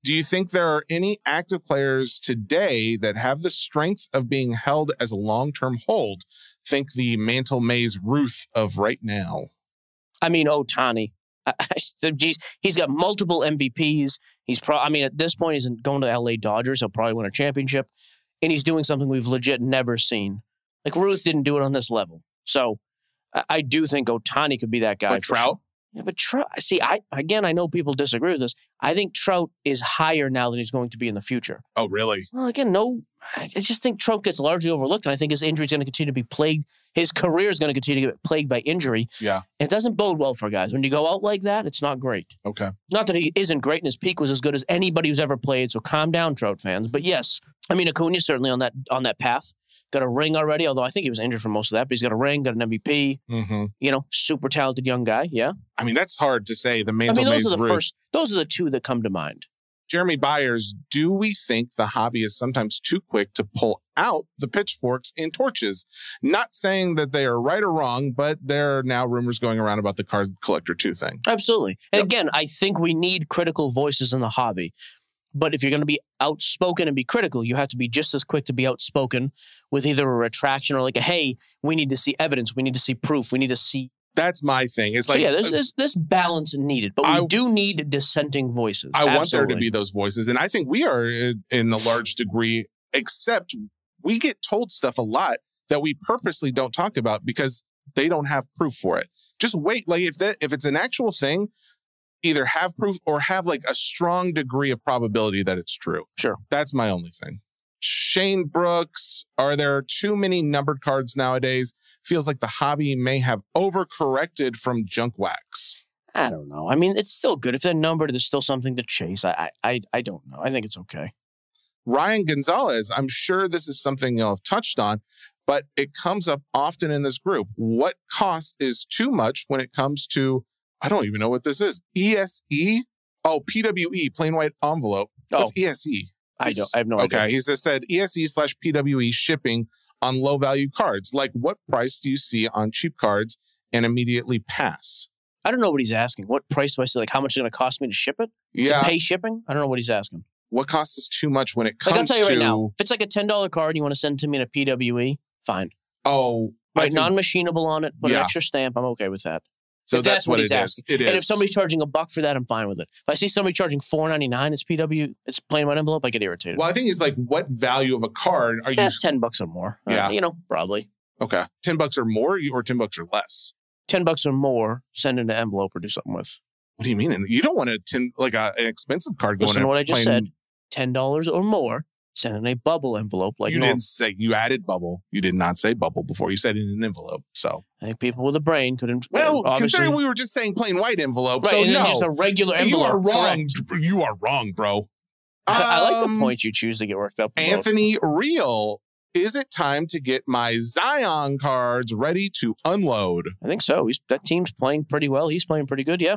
[SPEAKER 3] Do you think there are any active players today that have the strength of being held as a long term hold? Think the Mantle Mays Ruth of right now.
[SPEAKER 2] I mean, Ohtani. Uh, I, I, geez, he's got multiple MVPs. He's pro. I mean, at this point, he's going to LA Dodgers. He'll probably win a championship, and he's doing something we've legit never seen. Like Ruth didn't do it on this level, so I, I do think Ohtani could be that guy.
[SPEAKER 3] But Trout?
[SPEAKER 2] sure. Yeah, but Trout. See, I again, I know people disagree with this. I think Trout is higher now than he's going to be in the future.
[SPEAKER 3] Oh, really?
[SPEAKER 2] Well, again, no. I I just think Trout gets largely overlooked, and I think his injury is going to continue to be plagued. His career is going to continue to get plagued by injury.
[SPEAKER 3] Yeah.
[SPEAKER 2] And it doesn't bode well for guys. When you go out like that, it's not great.
[SPEAKER 3] Okay.
[SPEAKER 2] Not that he isn't great, and his peak was as good as anybody who's ever played. So calm down, Trout fans. But yes, I mean Acuna certainly on that on that path. Got a ring already, although I think he was injured for most of that. But he's got a ring, got an MVP.
[SPEAKER 3] hmm
[SPEAKER 2] You know, super talented young guy. Yeah,
[SPEAKER 3] I mean, that's hard to say. The
[SPEAKER 2] I
[SPEAKER 3] Mantle
[SPEAKER 2] mean those are the
[SPEAKER 3] Ruth.
[SPEAKER 2] first. Those are the two that come to mind.
[SPEAKER 3] Jeremy Byers, do we think the hobby is sometimes too quick to pull out the pitchforks and torches? Not saying that they are right or wrong, but there are now rumors going around about the card collector 2 thing.
[SPEAKER 2] Absolutely. And
[SPEAKER 3] Yep.
[SPEAKER 2] again, I think we need critical voices in the hobby. But if you're going to be outspoken and be critical, you have to be just as quick to be outspoken with either a retraction or like a hey, we need to see evidence, we need to see proof, we need to see.
[SPEAKER 3] That's my thing. It's
[SPEAKER 2] so
[SPEAKER 3] like
[SPEAKER 2] yeah, there's, there's there's balance needed, but we
[SPEAKER 3] I-
[SPEAKER 2] do need dissenting voices.
[SPEAKER 3] I want there to be those voices. And I think we are in in a large degree, except we get told stuff a lot that we purposely don't talk about because they don't have proof for it. Just wait. Like if that if it's an actual thing, either have proof or have like a strong degree of probability that it's true.
[SPEAKER 2] Sure.
[SPEAKER 3] That's my only thing. Shane Brooks, are there too many numbered cards nowadays? Feels like the hobby may have overcorrected from junk wax.
[SPEAKER 2] I don't know. I mean, it's still good if they're numbered. There's still something to chase. I I I, I don't know. I think it's okay.
[SPEAKER 3] Ryan Gonzalez, I'm sure this is something you'll have touched on, but it comes up often in this group. What cost is too much when it comes to, I don't even know what this is. ESE? Oh, PWE, plain white envelope.
[SPEAKER 2] Oh,
[SPEAKER 3] What's ESE?
[SPEAKER 2] I don't. I have no idea.
[SPEAKER 3] okay, he just said ESE slash PWE shipping on low value cards. Like, what price do you see on cheap cards and immediately pass?
[SPEAKER 2] I don't know what he's asking. What price do I see? Like, how much is it going to cost me to ship it?
[SPEAKER 3] Yeah,
[SPEAKER 2] To pay shipping? I don't know what he's asking.
[SPEAKER 3] what costs is too much when it
[SPEAKER 2] Like,
[SPEAKER 3] comes
[SPEAKER 2] I'll tell you
[SPEAKER 3] to?
[SPEAKER 2] right now, if it's like a ten dollar card and you want to send it to me in a PWE, fine.
[SPEAKER 3] Oh,
[SPEAKER 2] Right, non-machinable on it, put
[SPEAKER 3] Yeah.
[SPEAKER 2] an extra stamp. I'm okay with that.
[SPEAKER 3] So that's,
[SPEAKER 2] that's
[SPEAKER 3] what,
[SPEAKER 2] what
[SPEAKER 3] it
[SPEAKER 2] he's
[SPEAKER 3] is. It is.
[SPEAKER 2] And if somebody's charging a buck for that, I'm fine with it. If I see somebody charging four ninety nine, it's PW, it's plain white envelope. I get irritated.
[SPEAKER 3] Well, I think it's like, what value of a card are you?
[SPEAKER 2] Yeah, ten bucks or more. Uh,
[SPEAKER 3] Yeah.
[SPEAKER 2] you know, probably
[SPEAKER 3] Okay, ten bucks or more, or ten bucks or less.
[SPEAKER 2] ten bucks or more. Send in an envelope or do something with.
[SPEAKER 3] What do you mean? And you don't want a ten like a, an expensive card going.
[SPEAKER 2] Listen to what I just said. Ten dollars or more. Sent in a bubble envelope like
[SPEAKER 3] you
[SPEAKER 2] normal.
[SPEAKER 3] didn't say you added bubble. You did not say bubble before. You said in an envelope. So
[SPEAKER 2] I think people with a brain couldn't.
[SPEAKER 3] well,
[SPEAKER 2] obviously,
[SPEAKER 3] considering we were just saying plain white envelope,
[SPEAKER 2] right,
[SPEAKER 3] so no,
[SPEAKER 2] just a regular envelope.
[SPEAKER 3] you are wrong.
[SPEAKER 2] correct.
[SPEAKER 3] You are wrong, bro.
[SPEAKER 2] I like the
[SPEAKER 3] Um,
[SPEAKER 2] point you choose to get worked up. about.
[SPEAKER 3] Anthony Real, is it time to get my Zion cards ready to unload?
[SPEAKER 2] I think so. He's that team's playing pretty well. He's playing pretty good. Yeah.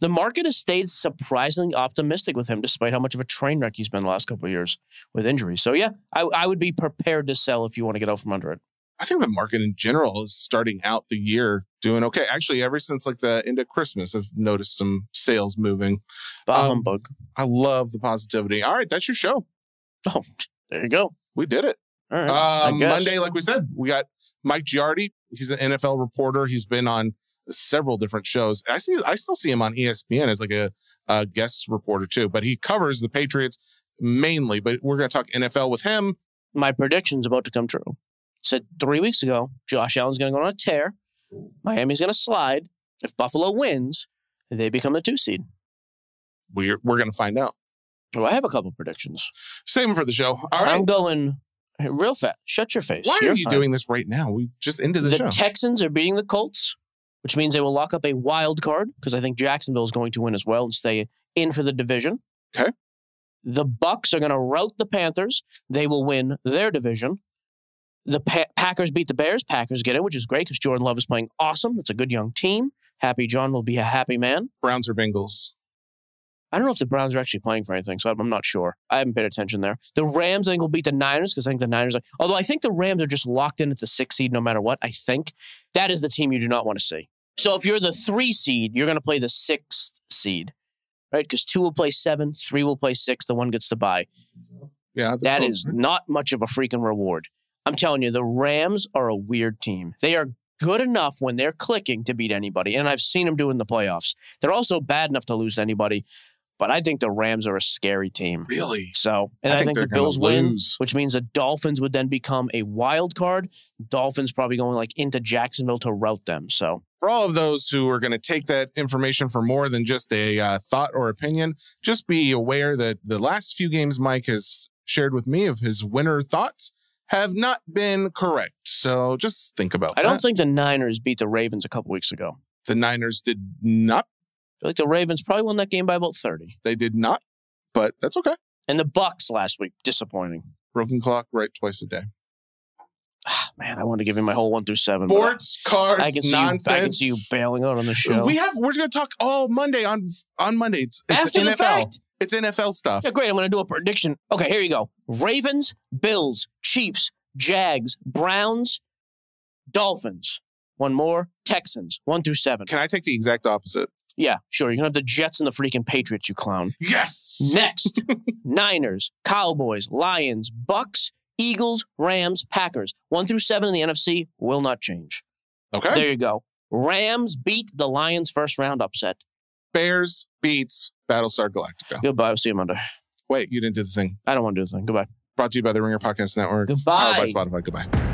[SPEAKER 2] The market has stayed surprisingly optimistic with him, despite how much of a train wreck he's been the last couple of years with injuries. So yeah, I, I would be prepared to sell if you want to get out from under it.
[SPEAKER 3] I think the market in general is starting out the year doing okay. Actually, ever since like the end of Christmas, I've noticed some sales moving.
[SPEAKER 2] Bah
[SPEAKER 3] Um,
[SPEAKER 2] humbug.
[SPEAKER 3] I love the positivity. All right, that's your show.
[SPEAKER 2] Oh, there you go.
[SPEAKER 3] We did it.
[SPEAKER 2] All right.
[SPEAKER 3] Um. Monday, like we said, we got Mike Giardi. He's an NFL reporter. He's been on several different shows. I see. I still see him on ESPN as like a, a guest reporter too. But he covers the Patriots mainly. But we're going to talk NFL with him.
[SPEAKER 2] My prediction's about to come true. Said three weeks ago, Josh Allen's going to go on a tear. Miami's going to slide. If Buffalo wins, they become the two seed.
[SPEAKER 3] We're we're going to find out.
[SPEAKER 2] Well, I have a couple predictions.
[SPEAKER 3] Save him for the show. All right.
[SPEAKER 2] I'm going real fast. Shut your face.
[SPEAKER 3] Why
[SPEAKER 2] You're
[SPEAKER 3] are you
[SPEAKER 2] fine.
[SPEAKER 3] doing this right now? We just ended the,
[SPEAKER 2] the
[SPEAKER 3] show.
[SPEAKER 2] Texans are beating the Colts, which means they will lock up a wild card because I think Jacksonville is going to win as well and stay in for the division.
[SPEAKER 3] Okay.
[SPEAKER 2] The Bucs are going to rout the Panthers. They will win their division. The pa- Packers beat the Bears. Packers get in, which is great because Jordan Love is playing awesome. It's a good young team. Happy John will be a happy man.
[SPEAKER 3] Browns or Bengals?
[SPEAKER 2] I don't know if the Browns are actually playing for anything, so I'm not sure. I haven't paid attention there. The Rams, I think, will beat the Niners because I think the Niners are, although I think the Rams are just locked in at the six seed no matter what. I think that is the team you do not want to see. So if you're the three seed, you're going to play the sixth seed, right? Because two will play seven, three will play six, the one gets to buy.
[SPEAKER 3] Yeah,
[SPEAKER 2] That
[SPEAKER 3] all-
[SPEAKER 2] not much of a freaking reward. I'm telling you, the Rams are a weird team. They are good enough when they're clicking to beat anybody, and I've seen them do in the playoffs. They're also bad enough to lose to anybody, but I think the Rams are a scary team.
[SPEAKER 3] really.
[SPEAKER 2] So, and
[SPEAKER 3] I
[SPEAKER 2] I,
[SPEAKER 3] think
[SPEAKER 2] think, the Bills win,
[SPEAKER 3] lose.
[SPEAKER 2] which means the Dolphins would then become a wild card. Dolphins probably going like into Jacksonville to rout them. So,
[SPEAKER 3] For all of those who are going to take that information for more than just a uh, thought or opinion, just be aware that the last few games Mike has shared with me of his winner thoughts have not been correct. So just think about
[SPEAKER 2] I
[SPEAKER 3] that.
[SPEAKER 2] I don't think the Niners beat the Ravens a couple weeks ago.
[SPEAKER 3] the Niners did not.
[SPEAKER 2] I feel like the Ravens probably won that game by about 30.
[SPEAKER 3] They did not, but that's okay.
[SPEAKER 2] And the Bucs last week, disappointing.
[SPEAKER 3] Broken clock, right twice a day.
[SPEAKER 2] Ah, man, I want to give you my whole one through seven.
[SPEAKER 3] Sports cards,
[SPEAKER 2] I can see
[SPEAKER 3] nonsense.
[SPEAKER 2] you. I can see you bailing out on the show.
[SPEAKER 3] We have. We're going to talk all Monday on on Monday. It's, it's
[SPEAKER 2] After
[SPEAKER 3] NFL.
[SPEAKER 2] the fact.
[SPEAKER 3] It's NFL stuff.
[SPEAKER 2] Yeah, great. I'm going to do a prediction. Okay, here you go. Ravens, Bills, Chiefs, Jags, Browns, Dolphins. One more. Texans. One through seven.
[SPEAKER 3] Can I take the exact opposite?
[SPEAKER 2] Yeah, sure. You're going to have the Jets and the freaking Patriots, you clown.
[SPEAKER 3] Yes.
[SPEAKER 2] Next, Niners, Cowboys, Lions, Bucs, Eagles, Rams, Packers. One through seven in the NFC will not change.
[SPEAKER 3] Okay.
[SPEAKER 2] There you go. Rams beat the Lions first round upset.
[SPEAKER 3] Bears beats Battlestar Galactica.
[SPEAKER 2] Goodbye. I'll see you Monday.
[SPEAKER 3] Wait, you didn't do the thing.
[SPEAKER 2] I don't want to do the thing. Goodbye.
[SPEAKER 3] Brought to you by the Ringer Podcast Network.
[SPEAKER 2] Goodbye.
[SPEAKER 3] Powered by Spotify. Goodbye.